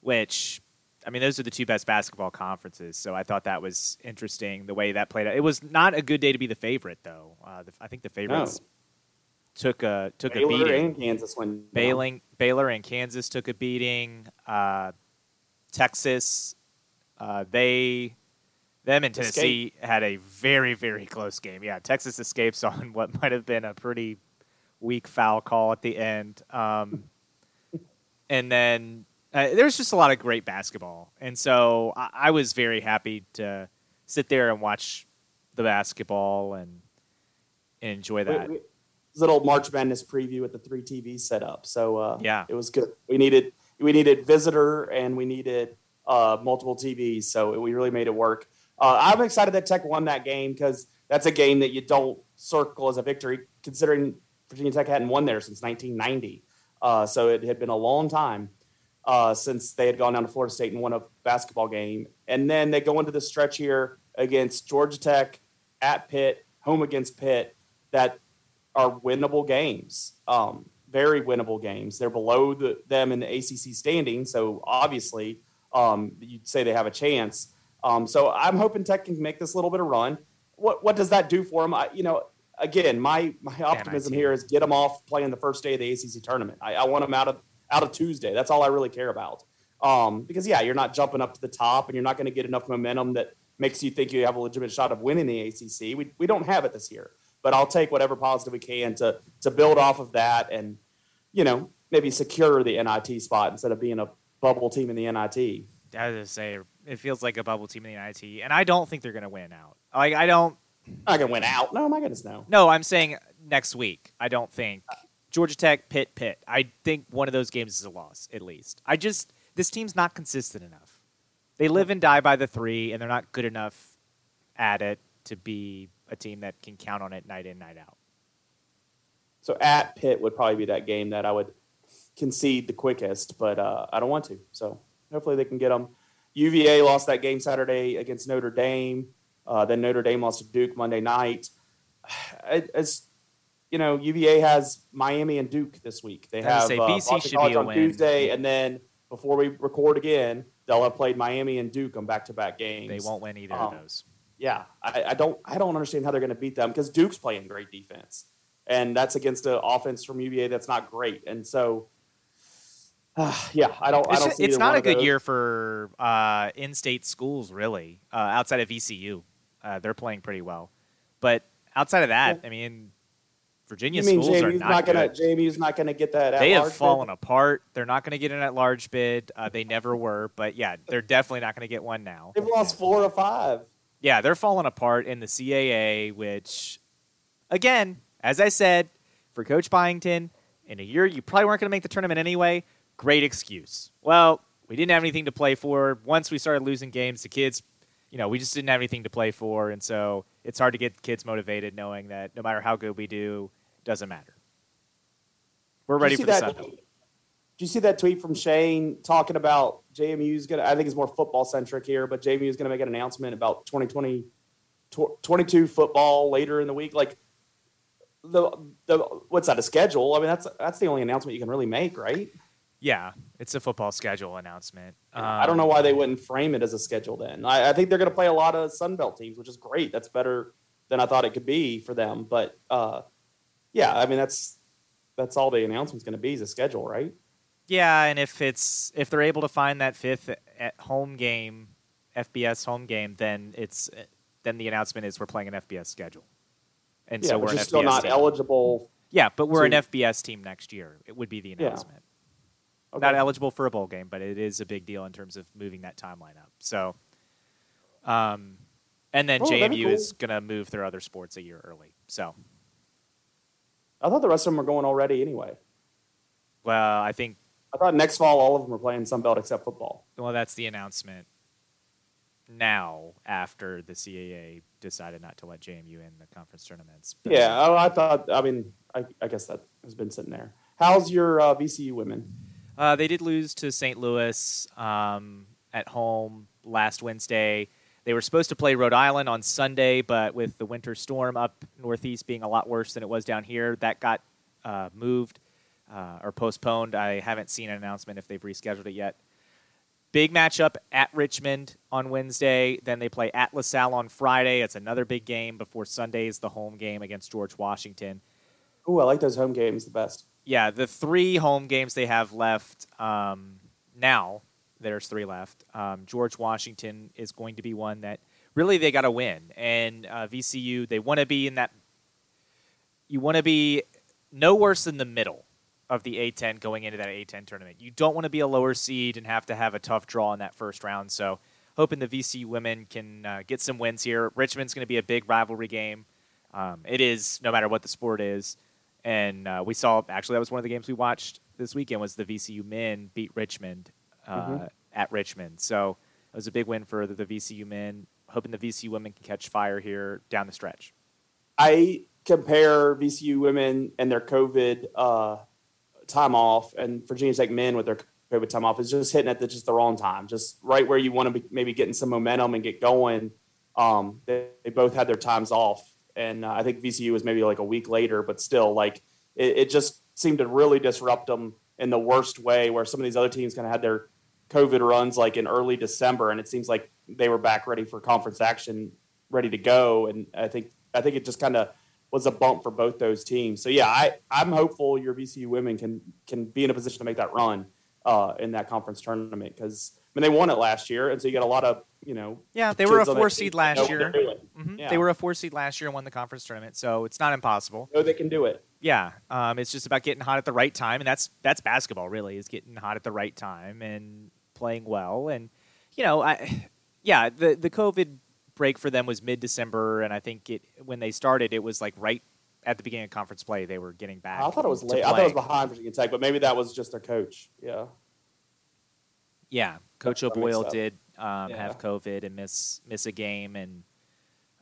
Speaker 3: which. I mean, those are the two best basketball conferences, so I thought that was interesting the way that played out. It was not a good day to be the favorite, though. Uh, the, I think the favorites took a took a
Speaker 2: Baylor
Speaker 3: beating.
Speaker 2: and Kansas win.
Speaker 3: Baylor, Baylor and Kansas took a beating. Uh, Texas, uh, they, them and Tennessee had a very very close game. Yeah, Texas escapes on what might have been a pretty weak foul call at the end. Um, and then uh, there's just a lot of great basketball, and so I, I was very happy to sit there and watch the basketball and, and enjoy that.
Speaker 2: we- little March Madness preview with the three TVs set up. So uh,
Speaker 3: Yeah.
Speaker 2: it was good. We needed we needed visitor and we needed uh, multiple TVs, so we really made it work. Uh, I'm excited that Tech won that game because that's a game that you don't circle as a victory, considering Virginia Tech hadn't won there since 1990. Uh, so it had been a long time uh, since they had gone down to Florida State and won a basketball game. And then they go into the stretch here against Georgia Tech, at Pitt, home against Pitt, that are winnable games. Um, very winnable games. They're below the, them in the ACC standing, so obviously um, you'd say they have a chance. Um, so I'm hoping Tech can make this little bit of run. What what does that do for them? I, you know, again, my my optimism here is get them off playing the first day of the ACC tournament. I, I want them out of out of Tuesday. That's all I really care about. Um, because yeah, you're not jumping up to the top, and you're not going to get enough momentum that makes you think you have a legitimate shot of winning the ACC. We we don't have it this year, but I'll take whatever positive we can to to build off of that, and you know maybe secure the NIT spot instead of being a bubble team in the NIT.
Speaker 3: I was gonna say it feels like a bubble team in the NIT, and I don't think they're gonna win out. Like I don't.
Speaker 2: Not gonna win out. No, my goodness, no.
Speaker 3: No, I'm saying next week. I don't think Georgia Tech, Pitt, Pitt. I think one of those games is a loss at least. I just this team's not consistent enough. They live and die by the three, and they're not good enough at it to be a team that can count on it night in, night out.
Speaker 2: So at Pitt would probably be that game that I would concede the quickest, but uh, I don't want to. So hopefully they can get them. UVA lost that game Saturday against Notre Dame. Uh, then Notre Dame lost to Duke Monday night. As you know UVA has Miami and Duke this week. They have
Speaker 3: gonna
Speaker 2: uh,
Speaker 3: say, BC
Speaker 2: Boston
Speaker 3: should be
Speaker 2: College
Speaker 3: a
Speaker 2: on
Speaker 3: win.
Speaker 2: Tuesday, and then before we record again, they'll have played Miami and Duke on back-to-back games.
Speaker 3: They won't win either
Speaker 2: Um,
Speaker 3: of those.
Speaker 2: Yeah, I, I don't I don't understand how they're going to beat them because Duke's playing great defense, and that's against an offense from UVA that's not great, and so uh, yeah, I don't. I
Speaker 3: It's,
Speaker 2: don't see
Speaker 3: it's not a good year for uh, in-state schools, really. Uh, outside of ECU, uh, they're playing pretty well, but outside of that, I mean, Virginia schools are
Speaker 2: JMU's
Speaker 3: not,
Speaker 2: not going
Speaker 3: good.
Speaker 2: to JMU's not going to get that?
Speaker 3: they have
Speaker 2: at-large bid?
Speaker 3: fallen apart. They're not going to get an at large bid. Uh, they never were, but yeah, they're definitely not going to get one now.
Speaker 2: They've lost four or five.
Speaker 3: Yeah, they're falling apart in the CAA, which, again, as I said, for Coach Byington, in a year you probably weren't going to make the tournament anyway. Great excuse. Well, we didn't have anything to play for. Once we started losing games, the kids, you know, we just didn't have anything to play for, and so it's hard to get kids motivated knowing that no matter how good we do, doesn't matter. We're ready for the Belt.
Speaker 2: Did you see that tweet from Shane talking about JMU's going to, I think it's more football centric here, but JMU is going to make an announcement about 2020, 22 football later in the week. Like, the, the, what's that, a schedule? I mean, that's, that's the only announcement you can really make, right?
Speaker 3: Yeah, it's a football schedule announcement.
Speaker 2: Um, I don't know why they wouldn't frame it as a schedule then. I, I think they're going to play a lot of Sun Belt teams, which is great. That's better than I thought it could be for them. But uh, yeah, I mean, that's, that's all the announcement's going to be is a schedule, right?
Speaker 3: Yeah, and if it's if they're able to find that fifth at home game, FBS home game, then it's then the announcement is we're playing an FBS schedule,
Speaker 2: and yeah, so we're still not
Speaker 3: team.
Speaker 2: eligible.
Speaker 3: Yeah, but we're to, an FBS team next year. It would be the announcement. Yeah. Okay. Not eligible for a bowl game, but it is a big deal in terms of moving that timeline up. So, um, and then oh, JMU cool. is going to move their other sports a year early. So,
Speaker 2: I thought the rest of them were going already anyway.
Speaker 3: Well, I think
Speaker 2: I thought next fall all of them were playing Sun Belt except football.
Speaker 3: Well, that's the announcement now after the CAA decided not to let JMU in the conference tournaments.
Speaker 2: But yeah, I, I, thought. I mean, I, I, guess that has been sitting there. How's your uh, VCU women?
Speaker 3: Uh, they did lose to St. Louis um, at home last Wednesday. They were supposed to play Rhode Island on Sunday, but with the winter storm up northeast being a lot worse than it was down here, that got uh, moved uh, or postponed. I haven't seen an announcement if they've rescheduled it yet. Big matchup at Richmond on Wednesday. Then they play at LaSalle on Friday. It's another big game before Sunday is the home game against George Washington.
Speaker 2: Ooh, I like those home games the best.
Speaker 3: Yeah, the three home games they have left um, now, there's three left. Um, George Washington is going to be one that really they got to win. And uh, VCU, they want to be in that. You want to be no worse than the middle of the A10 going into that A10 tournament. You don't want to be a lower seed and have to have a tough draw in that first round. So, hoping the VC women can uh, get some wins here. Richmond's going to be a big rivalry game. Um, it is, no matter what the sport is. And uh, we saw actually that was one of the games we watched this weekend was the VCU men beat Richmond uh, mm-hmm. at Richmond. So it was a big win for the, the VCU men. Hoping the VCU women can catch fire here down the stretch.
Speaker 2: I compare VCU women and their COVID uh, time off and Virginia Tech men with their COVID time off is just hitting at the, just the wrong time, just right where you want to be maybe getting some momentum and get going. Um, they, they, both had their times off, and uh, I think VCU was maybe like a week later, but still, like it, it, just seemed to really disrupt them in the worst way. Where some of these other teams kind of had their COVID runs like in early December, and it seems like they were back ready for conference action, ready to go. And I think I think it just kind of was a bump for both those teams. So yeah, I I'm hopeful your VCU women can can be in a position to make that run uh, in that conference tournament because I mean they won it last year, and so you got a lot of you know.
Speaker 3: Yeah, they were a four seed last year. Mm-hmm. Yeah. They were a four seed last year and won the conference tournament, so it's not impossible.
Speaker 2: No, they can do it.
Speaker 3: Yeah, um, it's just about getting hot at the right time, and that's that's basketball really is getting hot at the right time and playing well, and you know I. Yeah, the the COVID break for them was mid December, and I think it when they started, it was like right at the beginning of conference play. They were getting back.
Speaker 2: I thought it was late. I thought it was behind Virginia Tech, but maybe that was just their coach. Yeah.
Speaker 3: Yeah, Coach O'Boyle did um, yeah. have COVID and miss miss a game, and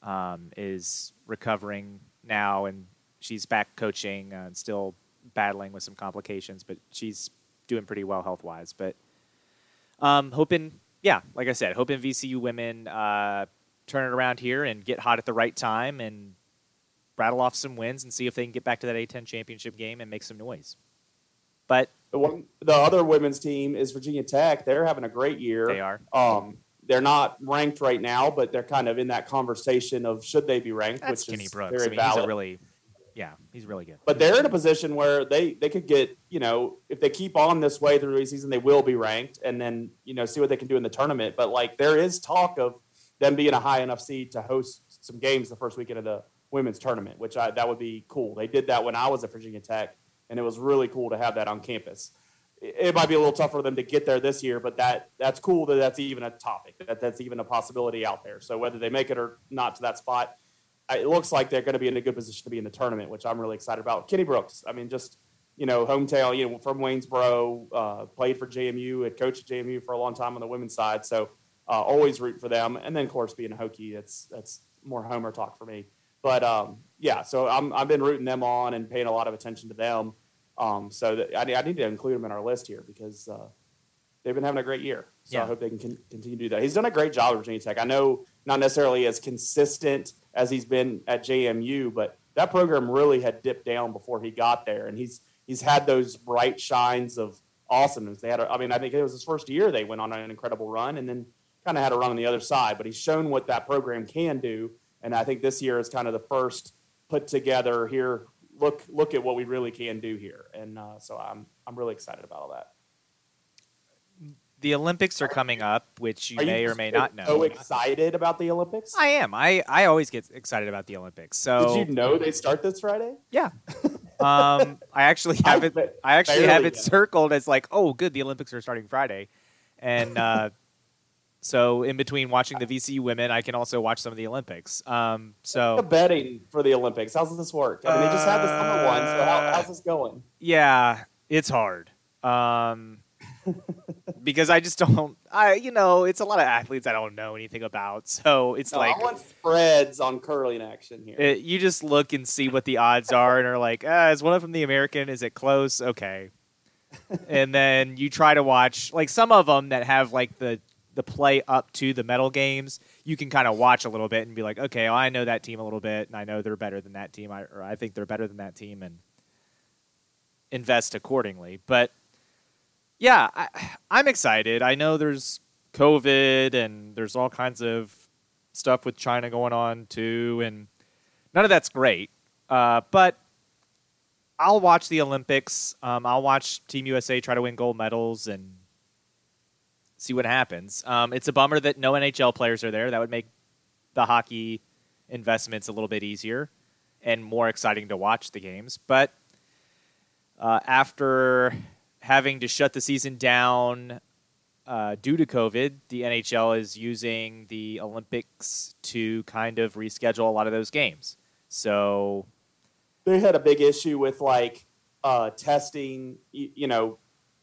Speaker 3: um, is recovering now, and she's back coaching uh, and still battling with some complications, but she's doing pretty well health wise. But um, hoping, yeah, like I said, hoping VCU women uh, turn it around here and get hot at the right time and rattle off some wins and see if they can get back to that A10 championship game and make some noise. But
Speaker 2: the one, the other women's team is Virginia Tech. They're having a great year.
Speaker 3: They are.
Speaker 2: Um, they're not ranked right now, but they're kind of in that conversation of should they be ranked,
Speaker 3: That's
Speaker 2: which
Speaker 3: Kenny
Speaker 2: is
Speaker 3: Brooks.
Speaker 2: very
Speaker 3: I mean,
Speaker 2: valid.
Speaker 3: He's a really, yeah, he's really good.
Speaker 2: But they're in a position where they they could get you know if they keep on this way through the season, they will be ranked, and then you know see what they can do in the tournament. But like there is talk of them being a high enough seed to host some games the first weekend of the women's tournament, which I, that would be cool. They did that when I was at Virginia Tech, and it was really cool to have that on campus. It, might be a little tough for them to get there this year, but that that's cool that that's even a topic, that that's even a possibility out there. So whether they make it or not to that spot, it looks like they're going to be in a good position to be in the tournament, which I'm really excited about. Kenny Brooks, I mean, just you know, hometown, you know, from Waynesboro, uh, played for JMU, had coached at JMU for a long time on the women's side. So uh, always root for them. And then, of course, being a Hokie, that's that's more Homer talk for me. But um, yeah, so I'm, I've been rooting them on and paying a lot of attention to them. Um, so that, I, I, need to include them in our list here because uh, they've been having a great year. So yeah. I hope they can con- continue to do that. He's done a great job at Virginia Tech. I know not necessarily as consistent as he's been at JMU, but that program really had dipped down before he got there, and he's he's had those bright shines of awesomeness. They had, a, I mean, I think it was his first year they went on an incredible run, and then kind of had a run on the other side. But he's shown what that program can do, and I think this year is kind of the first put together here. Look, look at what we really can do here, and uh, so I'm I'm really excited about all that.
Speaker 3: The Olympics are coming up, which you,
Speaker 2: you
Speaker 3: may or may not know.
Speaker 2: So excited about the Olympics?
Speaker 3: I am. I, I always get excited about the Olympics. So
Speaker 2: did you know they start this Friday?
Speaker 3: Yeah. um, I actually have it. I actually have it circled as like, oh, good, the Olympics are starting Friday, and uh, so in between watching the VCU women, I can also watch some of the Olympics. Um, so
Speaker 2: betting for the Olympics. How's this work? I mean, they just had the summer one. So how, how's this going?
Speaker 3: Yeah, it's hard. Um, because I just don't. I you know, it's a lot of athletes I don't know anything about. So it's
Speaker 2: no,
Speaker 3: like
Speaker 2: I want spreads on curling action here.
Speaker 3: It, you just look and see what the odds are, and are like, ah, is one of them the American? Is it close? Okay. and then you try to watch like some of them that have like the the play up to the medal games. You can kind of watch a little bit and be like, okay, well, I know that team a little bit, and I know they're better than that team, I, or I think they're better than that team, and invest accordingly. But yeah, I, I'm excited. I know there's COVID and there's all kinds of stuff with China going on too, and none of that's great. Uh, but I'll watch the Olympics. Um, I'll watch Team USA try to win gold medals and see what happens. Um, it's a bummer that no NHL players are there. That would make the hockey investments a little bit easier and more exciting to watch the games. But uh, after having to shut the season down uh, due to COVID, the NHL is using the Olympics to kind of reschedule a lot of those games. So
Speaker 2: they had a big issue with like uh, testing, you, you, know,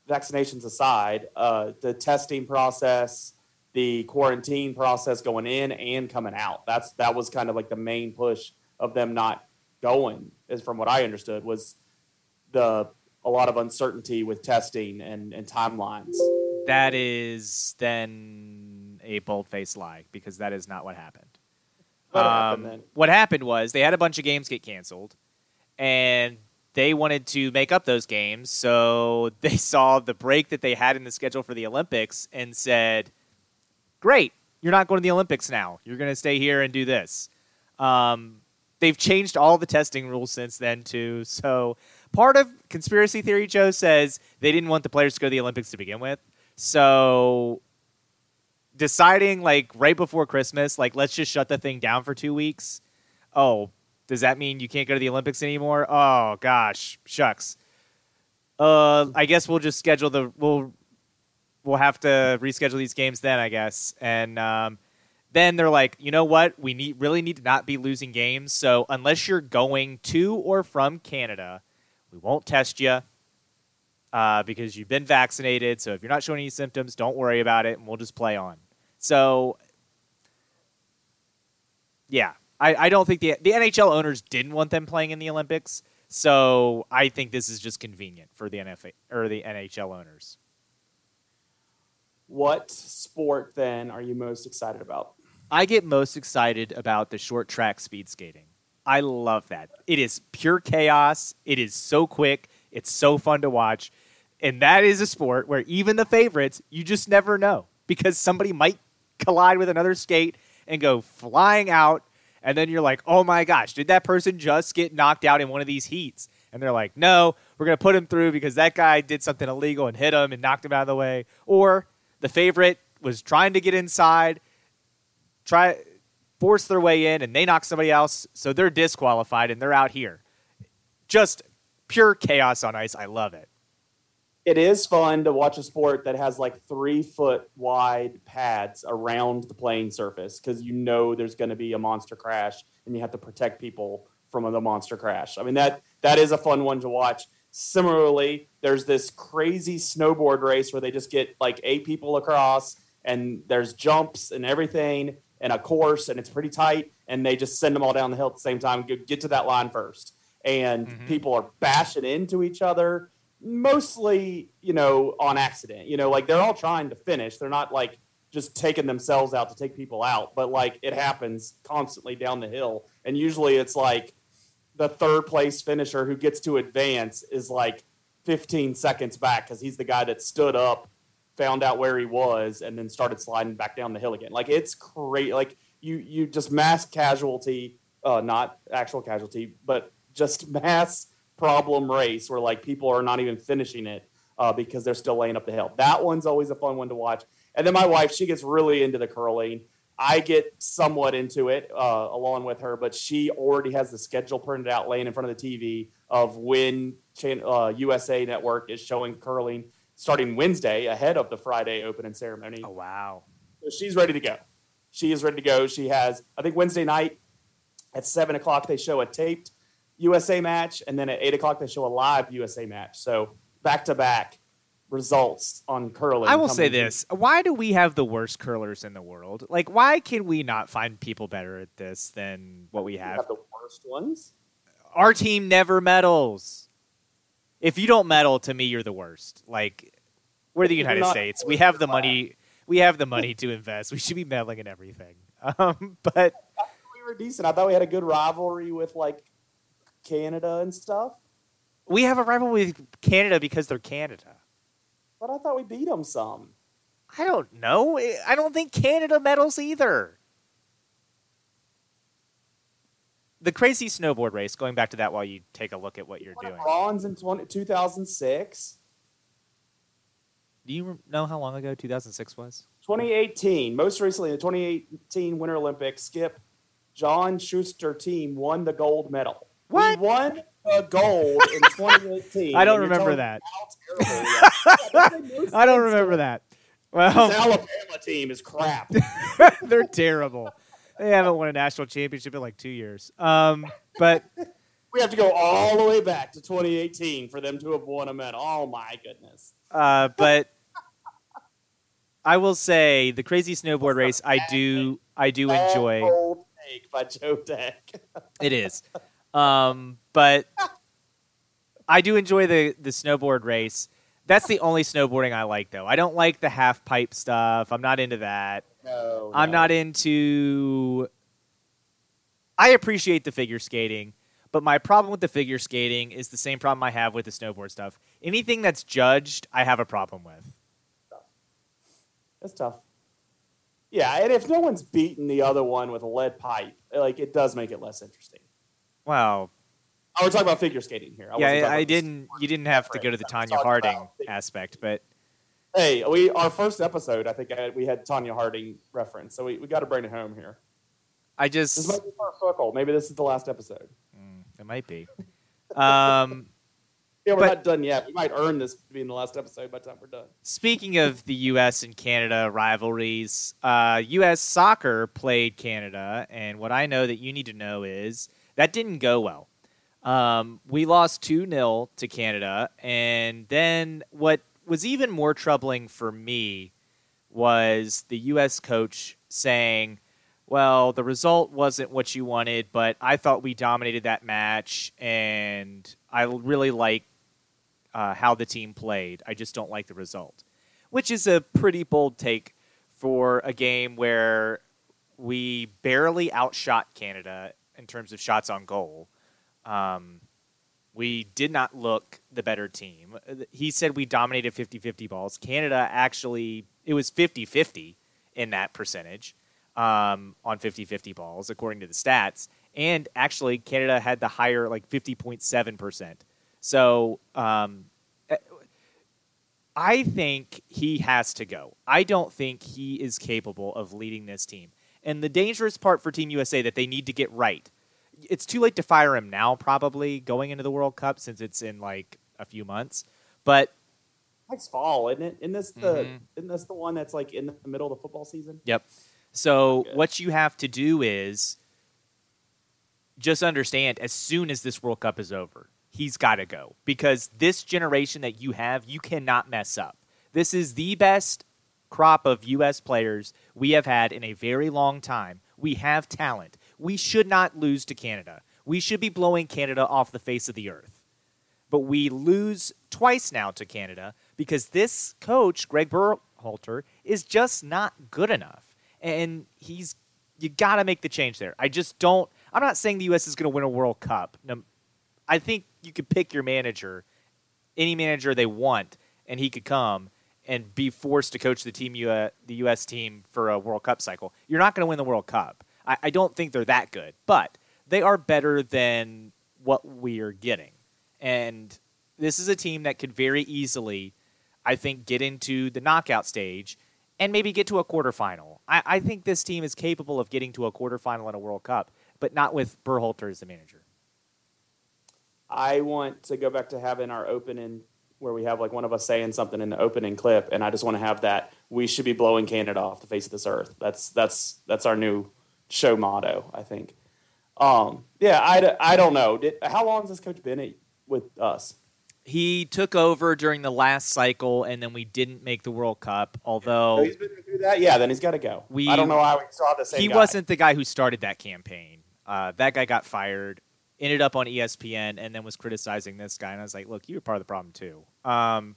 Speaker 2: vaccinations aside, uh, the testing process, the quarantine process going in and coming out. That's that was kind of like the main push of them not going, is from what I understood, was the a lot of uncertainty with testing and, and timelines.
Speaker 3: That is then a bold faced lie because that is not what happened.
Speaker 2: What, um, happened
Speaker 3: what happened was they had a bunch of games get canceled and they wanted to make up those games. So they saw the break that they had in the schedule for the Olympics and said, Great, you're not going to the Olympics now. You're going to stay here and do this. Um, they've changed all the testing rules since then, too. So part of conspiracy theory Joe says they didn't want the players to go to the Olympics to begin with. So deciding like right before Christmas, like let's just shut the thing down for two weeks. Oh, does that mean you can't go to the Olympics anymore? Oh gosh, shucks. Uh, I guess we'll just schedule the we'll we'll have to reschedule these games then, I guess. And um, then they're like, you know what? We need really need to not be losing games. So unless you're going to or from Canada, we won't test you uh, because you've been vaccinated. So if you're not showing any symptoms, don't worry about it, and we'll just play on. So, yeah, I, I don't think the the NHL owners didn't want them playing in the Olympics. So I think this is just convenient for the NFL or the NHL owners.
Speaker 2: What sport then are you most excited about?
Speaker 3: I get most excited about the short track speed skating. I love that. It is pure chaos. It is so quick. It's so fun to watch. And that is a sport where even the favorites, you just never know because somebody might collide with another skate and go flying out. And then you're like, oh my gosh, did that person just get knocked out in one of these heats? And they're like, no, we're going to put him through because that guy did something illegal and hit him and knocked him out of the way. Or the favorite was trying to get inside, try force their way in and they knock somebody else, so they're disqualified and they're out here. Just pure chaos on ice. I love it.
Speaker 2: It is fun to watch a sport that has like three foot wide pads around the playing surface because you know there's going to be a monster crash and you have to protect people from the monster crash. I mean that that is a fun one to watch. Similarly, there's this crazy snowboard race where they just get like eight people across, and there's jumps and everything, and a course, and it's pretty tight, and they just send them all down the hill at the same time. Get, get to that line first, and
Speaker 3: Mhm.
Speaker 2: people are bashing into each other, mostly you know on accident. You know, like they're all trying to finish. They're not like just taking themselves out to take people out, but like it happens constantly down the hill, and usually it's like the third place finisher who gets to advance is like 15 seconds back because he's the guy that stood up, found out where he was, and then started sliding back down the hill again. Like it's great. Like you you just mass casualty, uh, not actual casualty, but just mass problem race where like people are not even finishing it uh, because they're still laying up the hill. That one's always a fun one to watch. And then my wife, she gets really into the curling. I get somewhat into it uh, along with her, but she already has the schedule printed out, laying in front of the TV of when uh, USA Network is showing curling starting Wednesday ahead of the Friday opening ceremony.
Speaker 3: Oh wow.
Speaker 2: So she's ready to go. She is ready to go. She has, I think, Wednesday night at seven o'clock they show a taped USA match, and then at eight o'clock they show a live USA match. So back to back results on curling.
Speaker 3: I will say this: Why do we have the worst curlers in the world? Like, why can we not find people better at this than what we
Speaker 2: We
Speaker 3: have?
Speaker 2: have the worst ones.
Speaker 3: Our team never medals. If you don't medal, to me, you're the worst. Like, we're the United States. We have the money. We have the money to invest. We should be meddling in everything. Um, but
Speaker 2: We were decent. I thought we had a good rivalry with like Canada and stuff,
Speaker 3: we have a rivalry with Canada because they're Canada.
Speaker 2: but I thought we beat them some.
Speaker 3: I don't know. I don't think Canada medals either. The crazy snowboard race, going back to that while you take a look at what you're doing.
Speaker 2: bronze in 20, 2006.
Speaker 3: Do you know how long ago 2006 was?
Speaker 2: 2018, most recently, the 2018 Winter Olympics, Skip, John Shuster team won the gold medal.
Speaker 3: What?
Speaker 2: We won a gold in 2018.
Speaker 3: I don't remember that.
Speaker 2: how terrible we are.
Speaker 3: I don't remember that.
Speaker 2: This
Speaker 3: Well,
Speaker 2: Alabama team is crap.
Speaker 3: they're terrible. They haven't won a national championship in like two years. Um, but
Speaker 2: we have to go all the way back to 2018 for them to have won a medal. Oh my goodness.
Speaker 3: uh, but I will say the crazy snowboard race. I do I do enjoy.
Speaker 2: By Joe Deck.
Speaker 3: It is. Um, but I do enjoy the the snowboard race. That's the only snowboarding I like, though. I don't like the half pipe stuff. I'm not into that.
Speaker 2: No,
Speaker 3: I'm
Speaker 2: no.
Speaker 3: not into. I appreciate the figure skating, but my problem with the figure skating is the same problem I have with the snowboard stuff. Anything that's judged, I have a problem with.
Speaker 2: That's tough. Yeah, and if no one's beaten the other one with a lead pipe, like it does make it less interesting.
Speaker 3: Wow.
Speaker 2: Oh, we're talking about figure skating here. I
Speaker 3: Yeah, I, I didn't. You didn't have to go to the
Speaker 2: Tonya
Speaker 3: Harding aspect, but
Speaker 2: Hey, we our first episode, I think I, we had Tonya Harding reference, so we, we got to bring it home here.
Speaker 3: I
Speaker 2: This
Speaker 3: just.
Speaker 2: might be first circle. Maybe this is the last episode.
Speaker 3: Mm, it might be. Um,
Speaker 2: Yeah, we're
Speaker 3: But-
Speaker 2: not done yet. We might earn this being the last episode by the time we're done.
Speaker 3: Speaking of the U.S. and Canada rivalries, uh, U.S. soccer played Canada, and what I know that you need to know is that didn't go well. Um, we lost 2 0 to Canada, and then what was even more troubling for me was the U.S. coach saying, well, the result wasn't what you wanted, but I thought we dominated that match, and I really like uh, how the team played. I just don't like the result, which is a pretty bold take for a game where we barely outshot Canada in terms of shots on goal. Um, we did not look the better team. He said we dominated 50 50 balls. Canada actually, it was 50 50 in that percentage um, on 50 50 balls, according to the stats. And actually, Canada had the higher, like 50.7%. So um, I think he has to go. I don't think he is capable of leading this team. And the dangerous part for Team USA that they need to get right. It's too late to fire him now, probably going into the World Cup since it's in like a few months. But
Speaker 2: Next fall, isn't it? Isn't this the
Speaker 3: Mhm.
Speaker 2: isn't this the one that's like in the middle of the football season?
Speaker 3: Yep. So
Speaker 2: Okay.
Speaker 3: what you have to do is just understand as soon as this World Cup is over, he's got to go because this generation that you have, you cannot mess up. This is the best crop of U.S. players we have had in a very long time. We have talent. We should not lose to Canada. We should be blowing Canada off the face of the earth. But we lose twice now to Canada because this coach, Greg Berhalter, is just not good enough. And he's you got to make the change there. I just don't. I'm not saying the U.S. is going to win a World Cup. I think you could pick your manager, any manager they want, and he could come and be forced to coach the team, U- uh, the U.S. team for a World Cup cycle. You're not going to win the World Cup. I, I don't think they're that good, but they are better than what we are getting. And this is a team that could very easily, I think, get into the knockout stage and maybe get to a quarterfinal. I, I think this team is capable of getting to a quarterfinal in a World Cup, but not with Berhalter as the manager.
Speaker 2: I want to go back to having our opening where we have like one of us saying something in the opening clip, and I just want to have that. We should be blowing Canada off the face of this earth. That's that's that's our new show motto. I think. Um, yeah, I, I don't know. Did, how long has this coach been with us?
Speaker 3: He took over during the last cycle, and then we didn't make the World Cup. Although
Speaker 2: so he's been through that, yeah, then he's got to go. We, I don't know how we saw the same.
Speaker 3: He
Speaker 2: guy.
Speaker 3: wasn't the guy who started that campaign. Uh, that guy got fired, ended up on ESPN, and then was criticizing this guy. And I was like, "Look, you were part of the problem too." Um,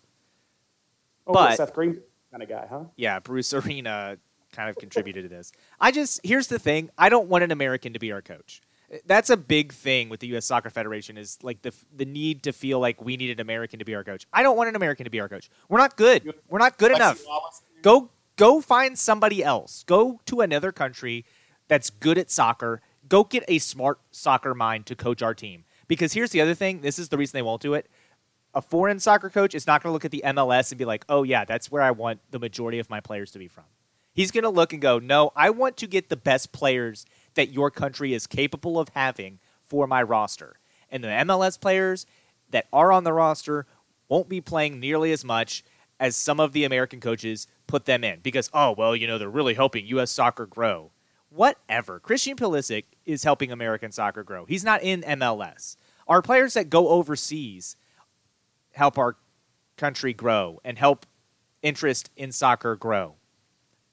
Speaker 2: oh, but Seth Green kind of guy, huh?
Speaker 3: Yeah, Bruce Arena kind of contributed to this. I just here's the thing: I don't want an American to be our coach. That's a big thing with the U.S. Soccer Federation is like the the need to feel like we need an American to be our coach. I don't want an American to be our coach. We're not good. We're not good enough. Go go find somebody else. Go to another country that's good at soccer. Go get a smart soccer mind to coach our team. Because here's the other thing. This is the reason they won't do it. A foreign soccer coach is not going to look at the MLS and be like, "Oh yeah, that's where I want the majority of my players to be from." He's going to look and go, "No, I want to get the best players that your country is capable of having for my roster. And the MLS players that are on the roster won't be playing nearly as much as some of the American coaches put them in because, oh, well, you know, they're really helping U.S. soccer grow. Whatever. Christian Pulisic is helping American soccer grow. He's not in MLS. Our players that go overseas help our country grow and help interest in soccer grow.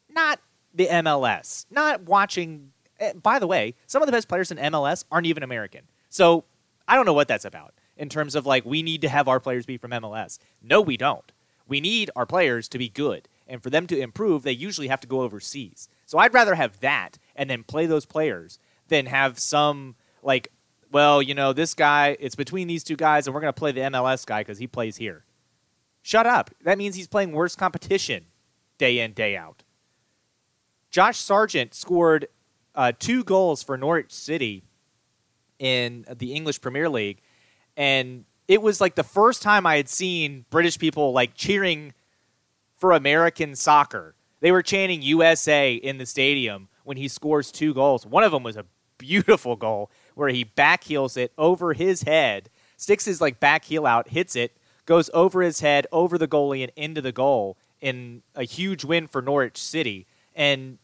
Speaker 3: Not the MLS. Not watching Eh, by the way, some of the best players in MLS aren't even American. So I don't know what that's about in terms of like we need to have our players be from MLS. No, we don't. We need our players to be good. And for them to improve, they usually have to go overseas. So I'd rather have that and then play those players than have some like, well, you know, this guy, it's between these two guys, and we're going to play the MLS guy because he plays here. Shut up. That means he's playing worse competition day in, day out. Josh Sargent scored uh, two goals for Norwich City in the English Premier League, and it was like the first time I had seen British people like cheering for American soccer. They were chanting USA in the stadium when he scores two goals. One of them was a beautiful goal where he backheels it over his head, sticks his like back heel out, hits it, goes over his head, over the goalie, and into the goal in a huge win for Norwich City. And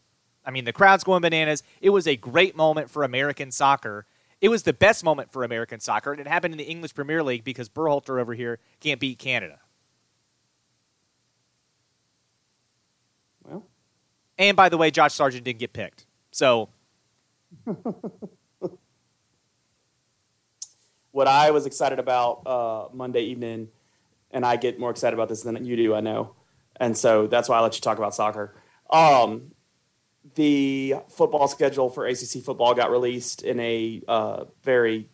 Speaker 3: I mean, the crowd's going bananas. It was a great moment for American soccer. It was the best moment for American soccer, and it happened in the English Premier League because Berhalter over here can't beat Canada.
Speaker 2: Well,
Speaker 3: and by the way, Josh Sargent didn't get picked. So,
Speaker 2: what I was excited about uh, Monday evening, and I get more excited about this than you do, I know, and so that's why I let you talk about soccer. Um, the football schedule for ACC football got released in a uh, very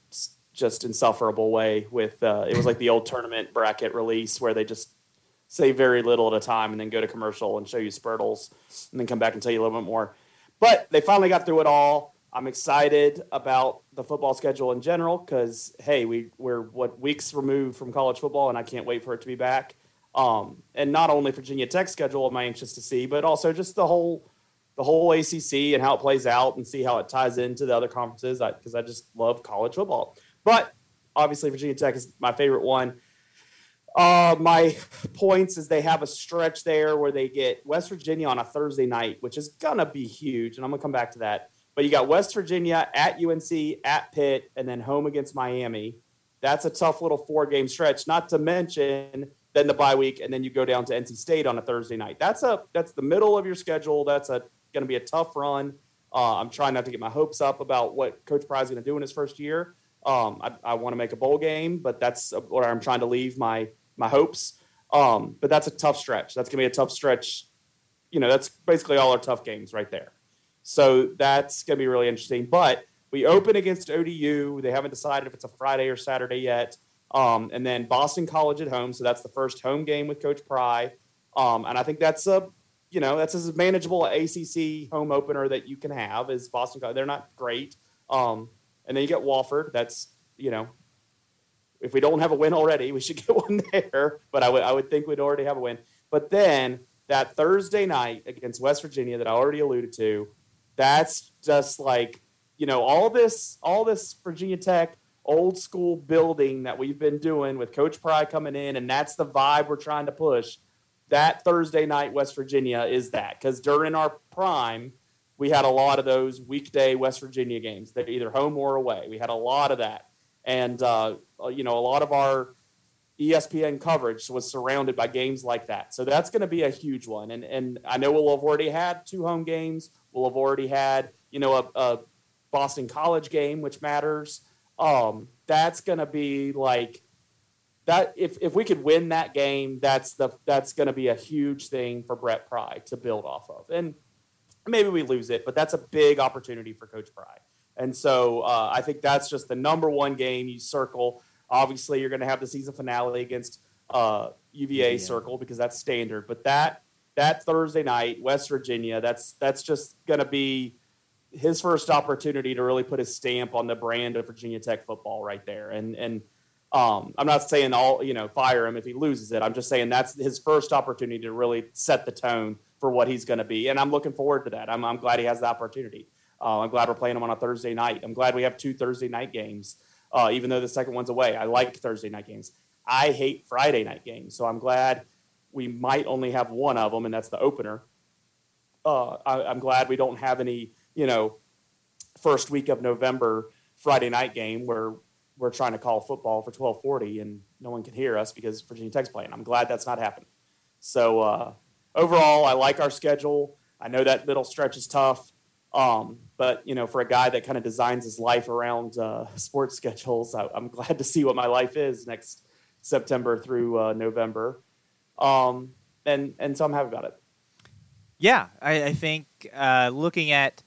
Speaker 2: just insufferable way. With uh, it was like the old tournament bracket release where they just say very little at a time and then go to commercial and show you spurtles and then come back and tell you a little bit more. But they finally got through it all. I'm excited about the football schedule in general because hey, we we're what weeks removed from college football, and I can't wait for it to be back. Um, and not only Virginia Tech schedule am I anxious to see, but also just the whole the whole ACC and how it plays out and see how it ties into the other conferences because I, I, just love college football. But obviously, Virginia Tech is my favorite one. Uh, my points is they have a stretch there where they get West Virginia on a Thursday night, which is to be huge. And I'm to come back to that. But you got West Virginia at UNC, at Pitt, and then home against Miami. that's a tough little four game stretch. Not to mention then the bye week, and then you go down to NC State on a Thursday night. That's a that's the middle of your schedule. That's a going to be a tough run. Uh, I'm trying not to get my hopes up about what Coach Pry is going to do in his first year. Um, I, I want to make a bowl game, but that's where I'm trying to leave my my hopes. Um, but that's a tough stretch. That's going to be a tough stretch. You know, that's basically all our tough games right there. So that's going to be really interesting. But we open against ODU. They haven't decided if it's a Friday or Saturday yet. Um, and then Boston College at home. So that's the first home game with Coach Pry. Um, and I think that's a, you know, that's as manageable ACC home opener that you can have is Boston College. They're not great. Um, and then you get Wofford. That's, you know, if we don't have a win already, we should get one there. But I would, I would think we'd already have a win. But then that Thursday night against West Virginia that I already alluded to, that's just like, you know, all this, all this Virginia Tech old school building that we've been doing with Coach Pry coming in, and that's the vibe we're trying to push. That Thursday night, West Virginia is that because during our prime, we had a lot of those weekday West Virginia games. They're either home or away. We had a lot of that, and uh, you know, a lot of our ESPN coverage was surrounded by games like that. So that's going to be a huge one. And and I know we'll have already had two home games. We'll have already had you know a, a Boston College game, which matters um, that's going to be like that. If if we could win that game, that's the that's going to be a huge thing for Brent Pry to build off of. And maybe we lose it, but that's a big opportunity for Coach Pry. And so uh, I think that's just the number one game you circle. Obviously, you're going to have the season finale against uh, UVA yeah. circle because that's standard. But that that Thursday night, West Virginia, that's that's just going to be his first opportunity to really put his stamp on the brand of Virginia Tech football right there. And and um, I'm not saying all you know fire him if he loses it. I'm just saying that's his first opportunity to really set the tone for what he's going to be. And I'm looking forward to that. I'm, I'm glad he has the opportunity. Uh, I'm glad we're playing him on a Thursday night. I'm glad we have two Thursday night games, uh, even though the second one's away. I like Thursday night games. I hate Friday night games, so I'm glad we might only have one of them, and that's the opener. Uh, I, I'm glad we don't have any you know, first week of November Friday night game where we're trying to call football for 1240 and no one can hear us because Virginia Tech's playing. I'm glad that's not happening. So uh, overall, I like our schedule. I know that middle stretch is tough. Um, but you know, for a guy that kind of designs his life around uh, sports schedules, I, am glad to see what my life is next September through uh, November. Um, and and so I'm happy about it.
Speaker 3: Yeah, I, I think uh, looking at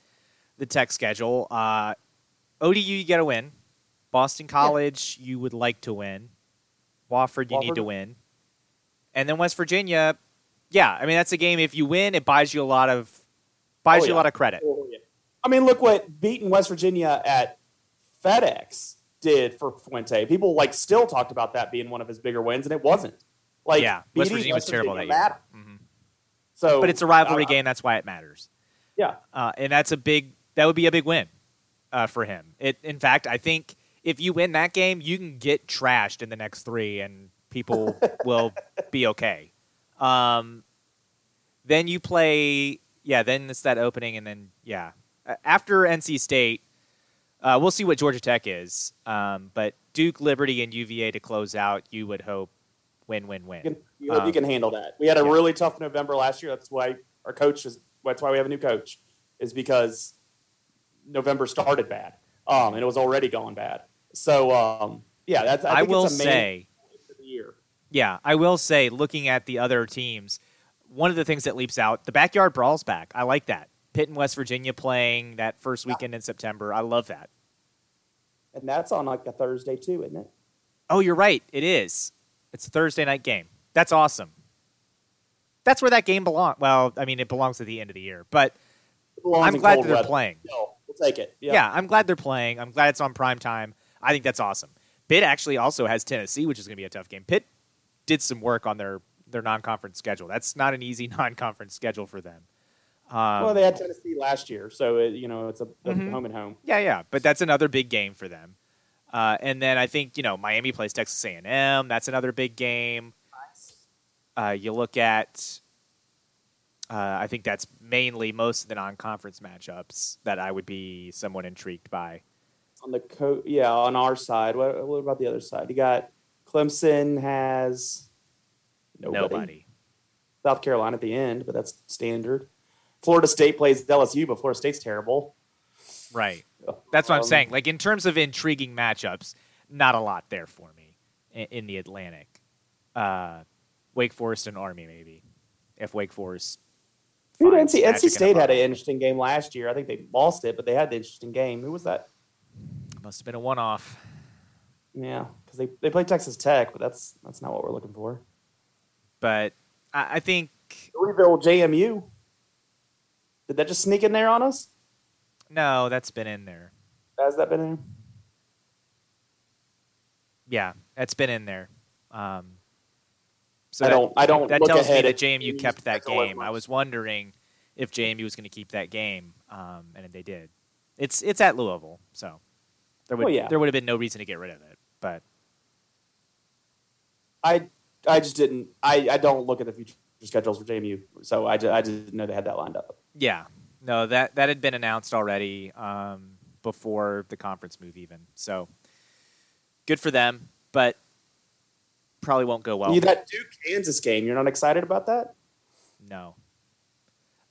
Speaker 3: the Tech schedule. Uh, ODU, you get a win. Boston College, yeah. you would like to win. Wofford, you Wofford. need to win. And then West Virginia, yeah, I mean that's a game. If you win, it buys you a lot of buys oh, you yeah. a lot of credit. Oh, yeah.
Speaker 2: I mean, look what beating West Virginia at FedEx did for Fuente. People like still talked about that being one of his bigger wins, and it wasn't. Like,
Speaker 3: yeah, West Virginia West was terrible Virginia that year. Mm-hmm. So, but it's a rivalry uh, game. That's why it matters.
Speaker 2: Yeah,
Speaker 3: uh, and that's a big that would be a big win uh, for him. It, in fact, I think if you win that game, you can get trashed in the next three, and people will be okay. Um, then you play, yeah. Then it's that opening, and then yeah, after NC State, uh, we'll see what Georgia Tech is. Um, but Duke, Liberty, and UVA to close out, you would hope win, win, win.
Speaker 2: You can, you, um, you can handle that. We had a yeah. really tough November last year. That's why our coach is. That's why we have a new coach, is because November started bad, um, and it was already going bad. So um, yeah, that's. I,
Speaker 3: I will say. Yeah, I will say, looking at the other teams, one of the things that leaps out, the backyard brawls back. I like that. Pitt and West Virginia playing that first weekend in September. I love that.
Speaker 2: And that's on like a Thursday too, isn't it?
Speaker 3: Oh, you're right. It is. It's a Thursday night game. That's awesome. That's where that game belongs. Well, I mean, it belongs at the end of the year, but I'm glad that they're weather. playing.
Speaker 2: No, We'll take it.
Speaker 3: Yeah. yeah, I'm glad they're playing. I'm glad it's on prime time. I think that's awesome. Pitt actually also has Tennessee, which is going to be a tough game. Pitt did some work on their their non-conference schedule. That's not an easy non-conference schedule for them.
Speaker 2: Um, well, they had Tennessee last year, so it, you know it's a, a mm-hmm. home and home.
Speaker 3: Yeah, yeah, but that's another big game for them. Uh, and then I think you know Miami plays Texas A&M. That's another big game. Uh, you look at uh, I think that's mainly most of the non-conference matchups that I would be somewhat intrigued by.
Speaker 2: on the co- yeah on our side. What, what about the other side? You got Clemson has nobody.
Speaker 3: Nobody.
Speaker 2: South Carolina at the end, but that's standard. Florida State plays LSU, but Florida State's terrible.
Speaker 3: Right. That's what I'm
Speaker 2: Um,
Speaker 3: saying. Like in terms of intriguing matchups, not a lot there for me in, in the Atlantic. Uh, Wake Forest and Army maybe. If Wake Forest.
Speaker 2: Dude, NC, NC State had an interesting game last year. I think they lost it, but they had the interesting game. Who was that?
Speaker 3: Must have been a one-off.
Speaker 2: Yeah, because they, they played Texas Tech, but that's that's not what we're looking for.
Speaker 3: But I, I think
Speaker 2: Louisville JMU. Did that just sneak in there on us?
Speaker 3: No, that's been in there.
Speaker 2: Has that been in?
Speaker 3: Yeah, that's been in there. Um, so
Speaker 2: I
Speaker 3: that-
Speaker 2: don't. I don't.
Speaker 3: that
Speaker 2: look
Speaker 3: tells me that
Speaker 2: at
Speaker 3: JMU kept that game. I was wondering if JMU was going to keep that game, um, and they did. It's it's at Louisville, so there would
Speaker 2: Well, yeah.
Speaker 3: there would have been no reason to get rid of it. But
Speaker 2: I I just didn't. I, I don't look at the future schedules for JMU, so I just, I just didn't know they had that lined up.
Speaker 3: yeah, no that that had been announced already um, before the conference move, even. So good for them, but probably won't go well.
Speaker 2: You that Duke Kansas game. You're not excited about that?
Speaker 3: No,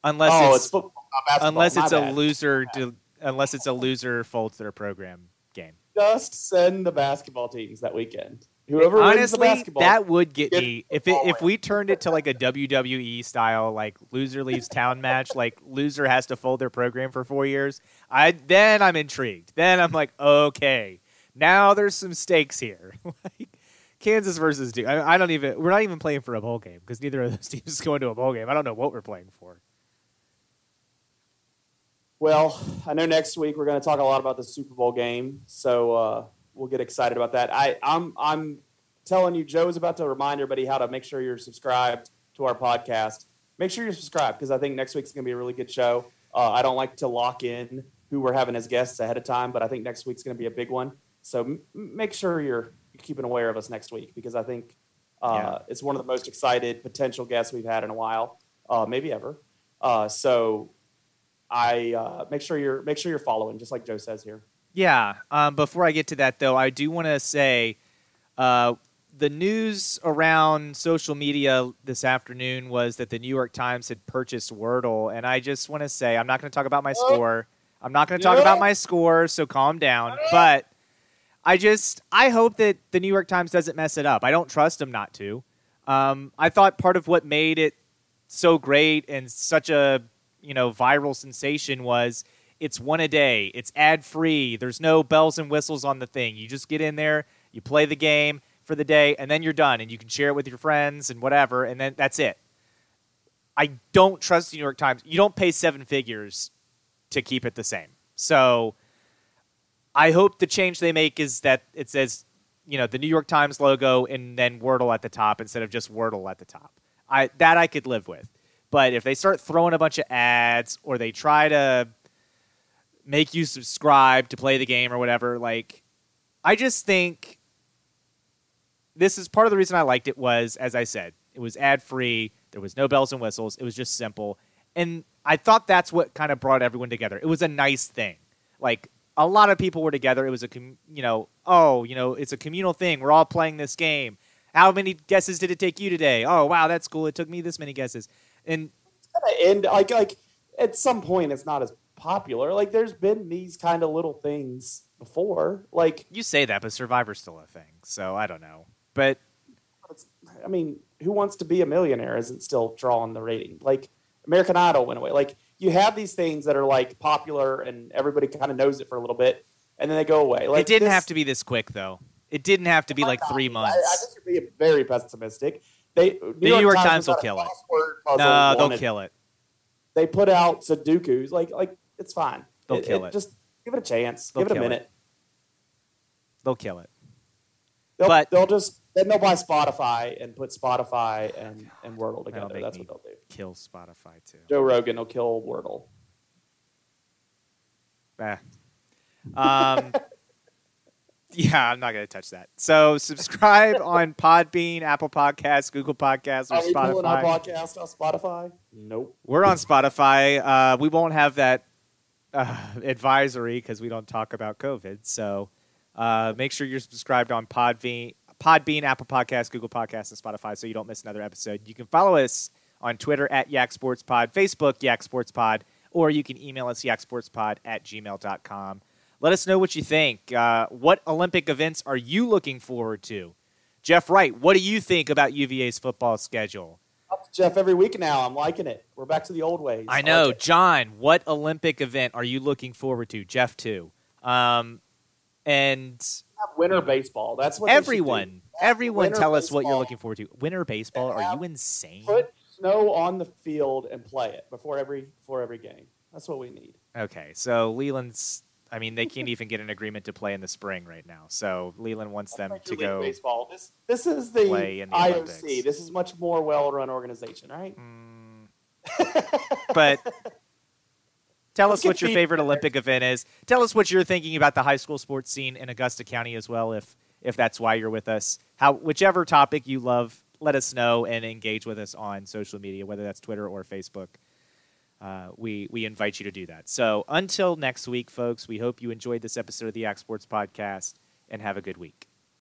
Speaker 3: unless
Speaker 2: oh,
Speaker 3: it's,
Speaker 2: it's, football,
Speaker 3: unless
Speaker 2: My
Speaker 3: it's a
Speaker 2: bad.
Speaker 3: loser to, unless it's a loser folds their program game.
Speaker 2: Just send the basketball teams that weekend. Whoever wins the
Speaker 3: Honestly,
Speaker 2: basketball,
Speaker 3: that would get
Speaker 2: Get
Speaker 3: me if it, if we turned it to like a WWE style, like loser leaves town match, like loser has to fold their program for four years. I then I'm intrigued. Then I'm like, okay, now there's some stakes here. like Kansas versus Duke. I, I don't even. We're not even playing for a bowl game because neither of those teams is going to a bowl game. I don't know what we're playing for.
Speaker 2: Well, I know next week we're going to talk a lot about the Super Bowl game, so uh, we'll get excited about that. I, I'm I'm telling you, Joe's about to remind everybody how to make sure you're subscribed to our podcast. Make sure you're subscribed because I think next week's going to be a really good show. Uh, I don't like to lock in who we're having as guests ahead of time, but I think next week's going to be a big one. So m- make sure you're keeping aware of us next week because I think uh,
Speaker 3: Yeah.
Speaker 2: it's one of the most excited potential guests we've had in a while, uh, maybe ever. Uh, so I uh, make sure you're make sure you're following, just like Joe says here.
Speaker 3: Yeah. Um, before I get to that, though, I do want to say uh, the news around social media this afternoon was that the New York Times had purchased Wordle, and I just want to say I'm not going to talk about my score. I'm not going to talk about my score, so calm down. But I just I hope that the New York Times doesn't mess it up. I don't trust them not to. Um, I thought part of what made it so great and such a you know viral sensation was it's one a day. It's ad free there's no bells and whistles on the thing. You just get in there you play the game for the day and then you're done and you can share it with your friends and whatever and then that's it. I don't trust the new york times. You don't pay seven figures to keep it the same. So i hope the change they make is that it says you know the new york times logo and then wordle at the top instead of just wordle at the top. I that I could live with. But if they start throwing a bunch of ads or they try to make you subscribe to play the game or whatever, like I just think this is part of the reason I liked it was as I said, it was ad free, there was no bells and whistles, it was just simple. And I thought that's what kind of brought everyone together. It was a nice thing. Like a lot of people were together. It was a com- you know, oh, you know, it's a communal thing. We're all playing this game. How many guesses did it take you today? Oh, wow, that's cool. It took me this many guesses. And
Speaker 2: And like like at some point, it's not as popular. Like there's been these kind of little things before. Like
Speaker 3: you say that, but Survivor's still a thing. So I don't know. But
Speaker 2: it's, I mean, who wants to be a millionaire? Isn't still drawing the rating? Like American Idol went away. Like you have these things that are like popular and everybody kind of knows it for a little bit, and then they go away. Like
Speaker 3: it didn't
Speaker 2: this-
Speaker 3: have to be this quick, though. It didn't have to be like three
Speaker 2: I, I
Speaker 3: months.
Speaker 2: think you're being very pessimistic. They New
Speaker 3: New York Times
Speaker 2: was
Speaker 3: will kill it. No, they'll
Speaker 2: wanted.
Speaker 3: kill it.
Speaker 2: They put out Sudoku's. Like like it's fine.
Speaker 3: They'll kill it.
Speaker 2: Just give it a chance.
Speaker 3: They'll
Speaker 2: give it a
Speaker 3: kill it.
Speaker 2: minute.
Speaker 3: They'll kill it.
Speaker 2: They'll,
Speaker 3: But-
Speaker 2: they'll just then they'll buy Spotify and put Spotify and and Wordle together. That's what they'll do.
Speaker 3: Kill Spotify too.
Speaker 2: Joe Rogan will kill Wordle.
Speaker 3: Ah. Um, yeah, I'm not going to touch that. So subscribe on Podbean, Apple Podcasts, Google Podcasts, or
Speaker 2: Are we our podcast on Spotify? Nope.
Speaker 3: We're on Spotify. Uh, we won't have that uh, advisory because we don't talk about COVID. So uh, make sure you're subscribed on Podbean, Podbean, Apple Podcasts, Google Podcasts, and Spotify so you don't miss another episode. You can follow us on Twitter at Yak Sports Pod, Facebook Yak Sports Pod, or you can email us yaksportspod at gmail.com. Let us know what you think. Uh, what Olympic events are you looking forward to? Jeff Wright, what do you think about UVA's football schedule?
Speaker 2: Jeff every week now. I'm liking it. We're back to the old ways.
Speaker 3: I know, like John. What Olympic event are you looking forward to? Jeff too. Um, and
Speaker 2: winter baseball. That's what
Speaker 3: everyone. Everyone, winter tell us what you're looking forward to. Winter baseball? Are you insane?
Speaker 2: Put snow on the field and play it before every before every game. That's what we need.
Speaker 3: Okay, so Leland's. I mean, they can't even get an agreement to play in the spring right now. So Leland wants them to go.
Speaker 2: Baseball. This this is the, the IOC. Olympics. This is much more well-run organization, right?
Speaker 3: Mm. but tell Let's us what your favorite Olympic event is. Tell us what you're thinking about the high school sports scene in Augusta County as well, if if that's why you're with us. How whichever topic you love, let us know and engage with us on social media, whether that's Twitter or Facebook. Uh, we we invite you to do that. So until next week, folks, we hope you enjoyed this episode of the Yak Sports Podcast and have a good week.